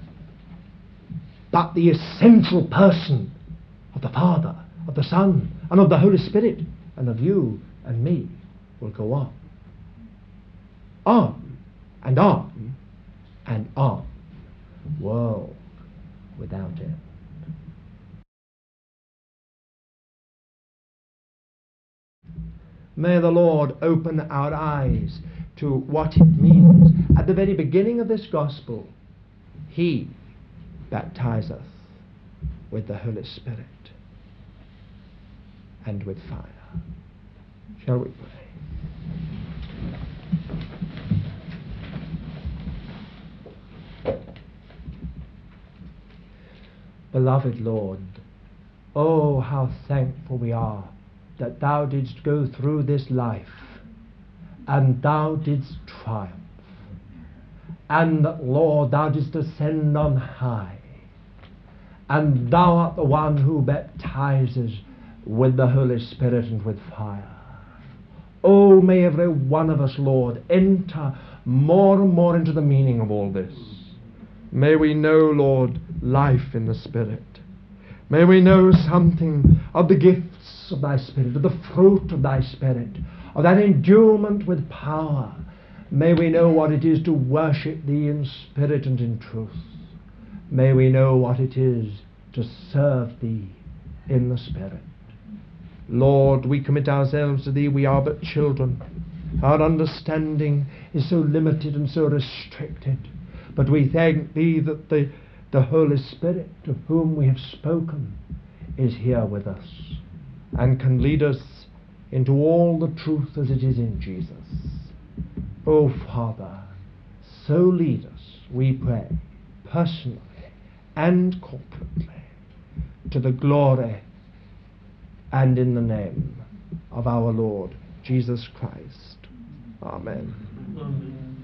But the essential person of the Father, of the Son, and of the Holy Spirit, and of you and me will go on. On and on and on. World without end. May the Lord open our eyes to what it means. At the very beginning of this gospel, He baptizeth with the Holy Spirit and with fire. Shall we pray? Beloved Lord, oh, how thankful we are that Thou didst go through this life and Thou didst triumph. And that, Lord, Thou didst ascend on high. And Thou art the one who baptizes with the Holy Spirit and with fire. Oh, may every one of us, Lord, enter more and more into the meaning of all this. May we know, Lord, life in the Spirit. May we know something of the gifts of Thy Spirit, of the fruit of Thy Spirit, of that endowment with power. May we know what it is to worship Thee in spirit and in truth. May we know what it is to serve Thee in the Spirit. Lord, we commit ourselves to Thee. We are but children. Our understanding is so limited and so restricted. But we thank Thee that the, the Holy Spirit, of whom we have spoken, is here with us and can lead us into all the truth as it is in Jesus. Oh, Father, so lead us, we pray, personally and corporately, to the glory and in the name of our Lord Jesus Christ. Amen. Amen.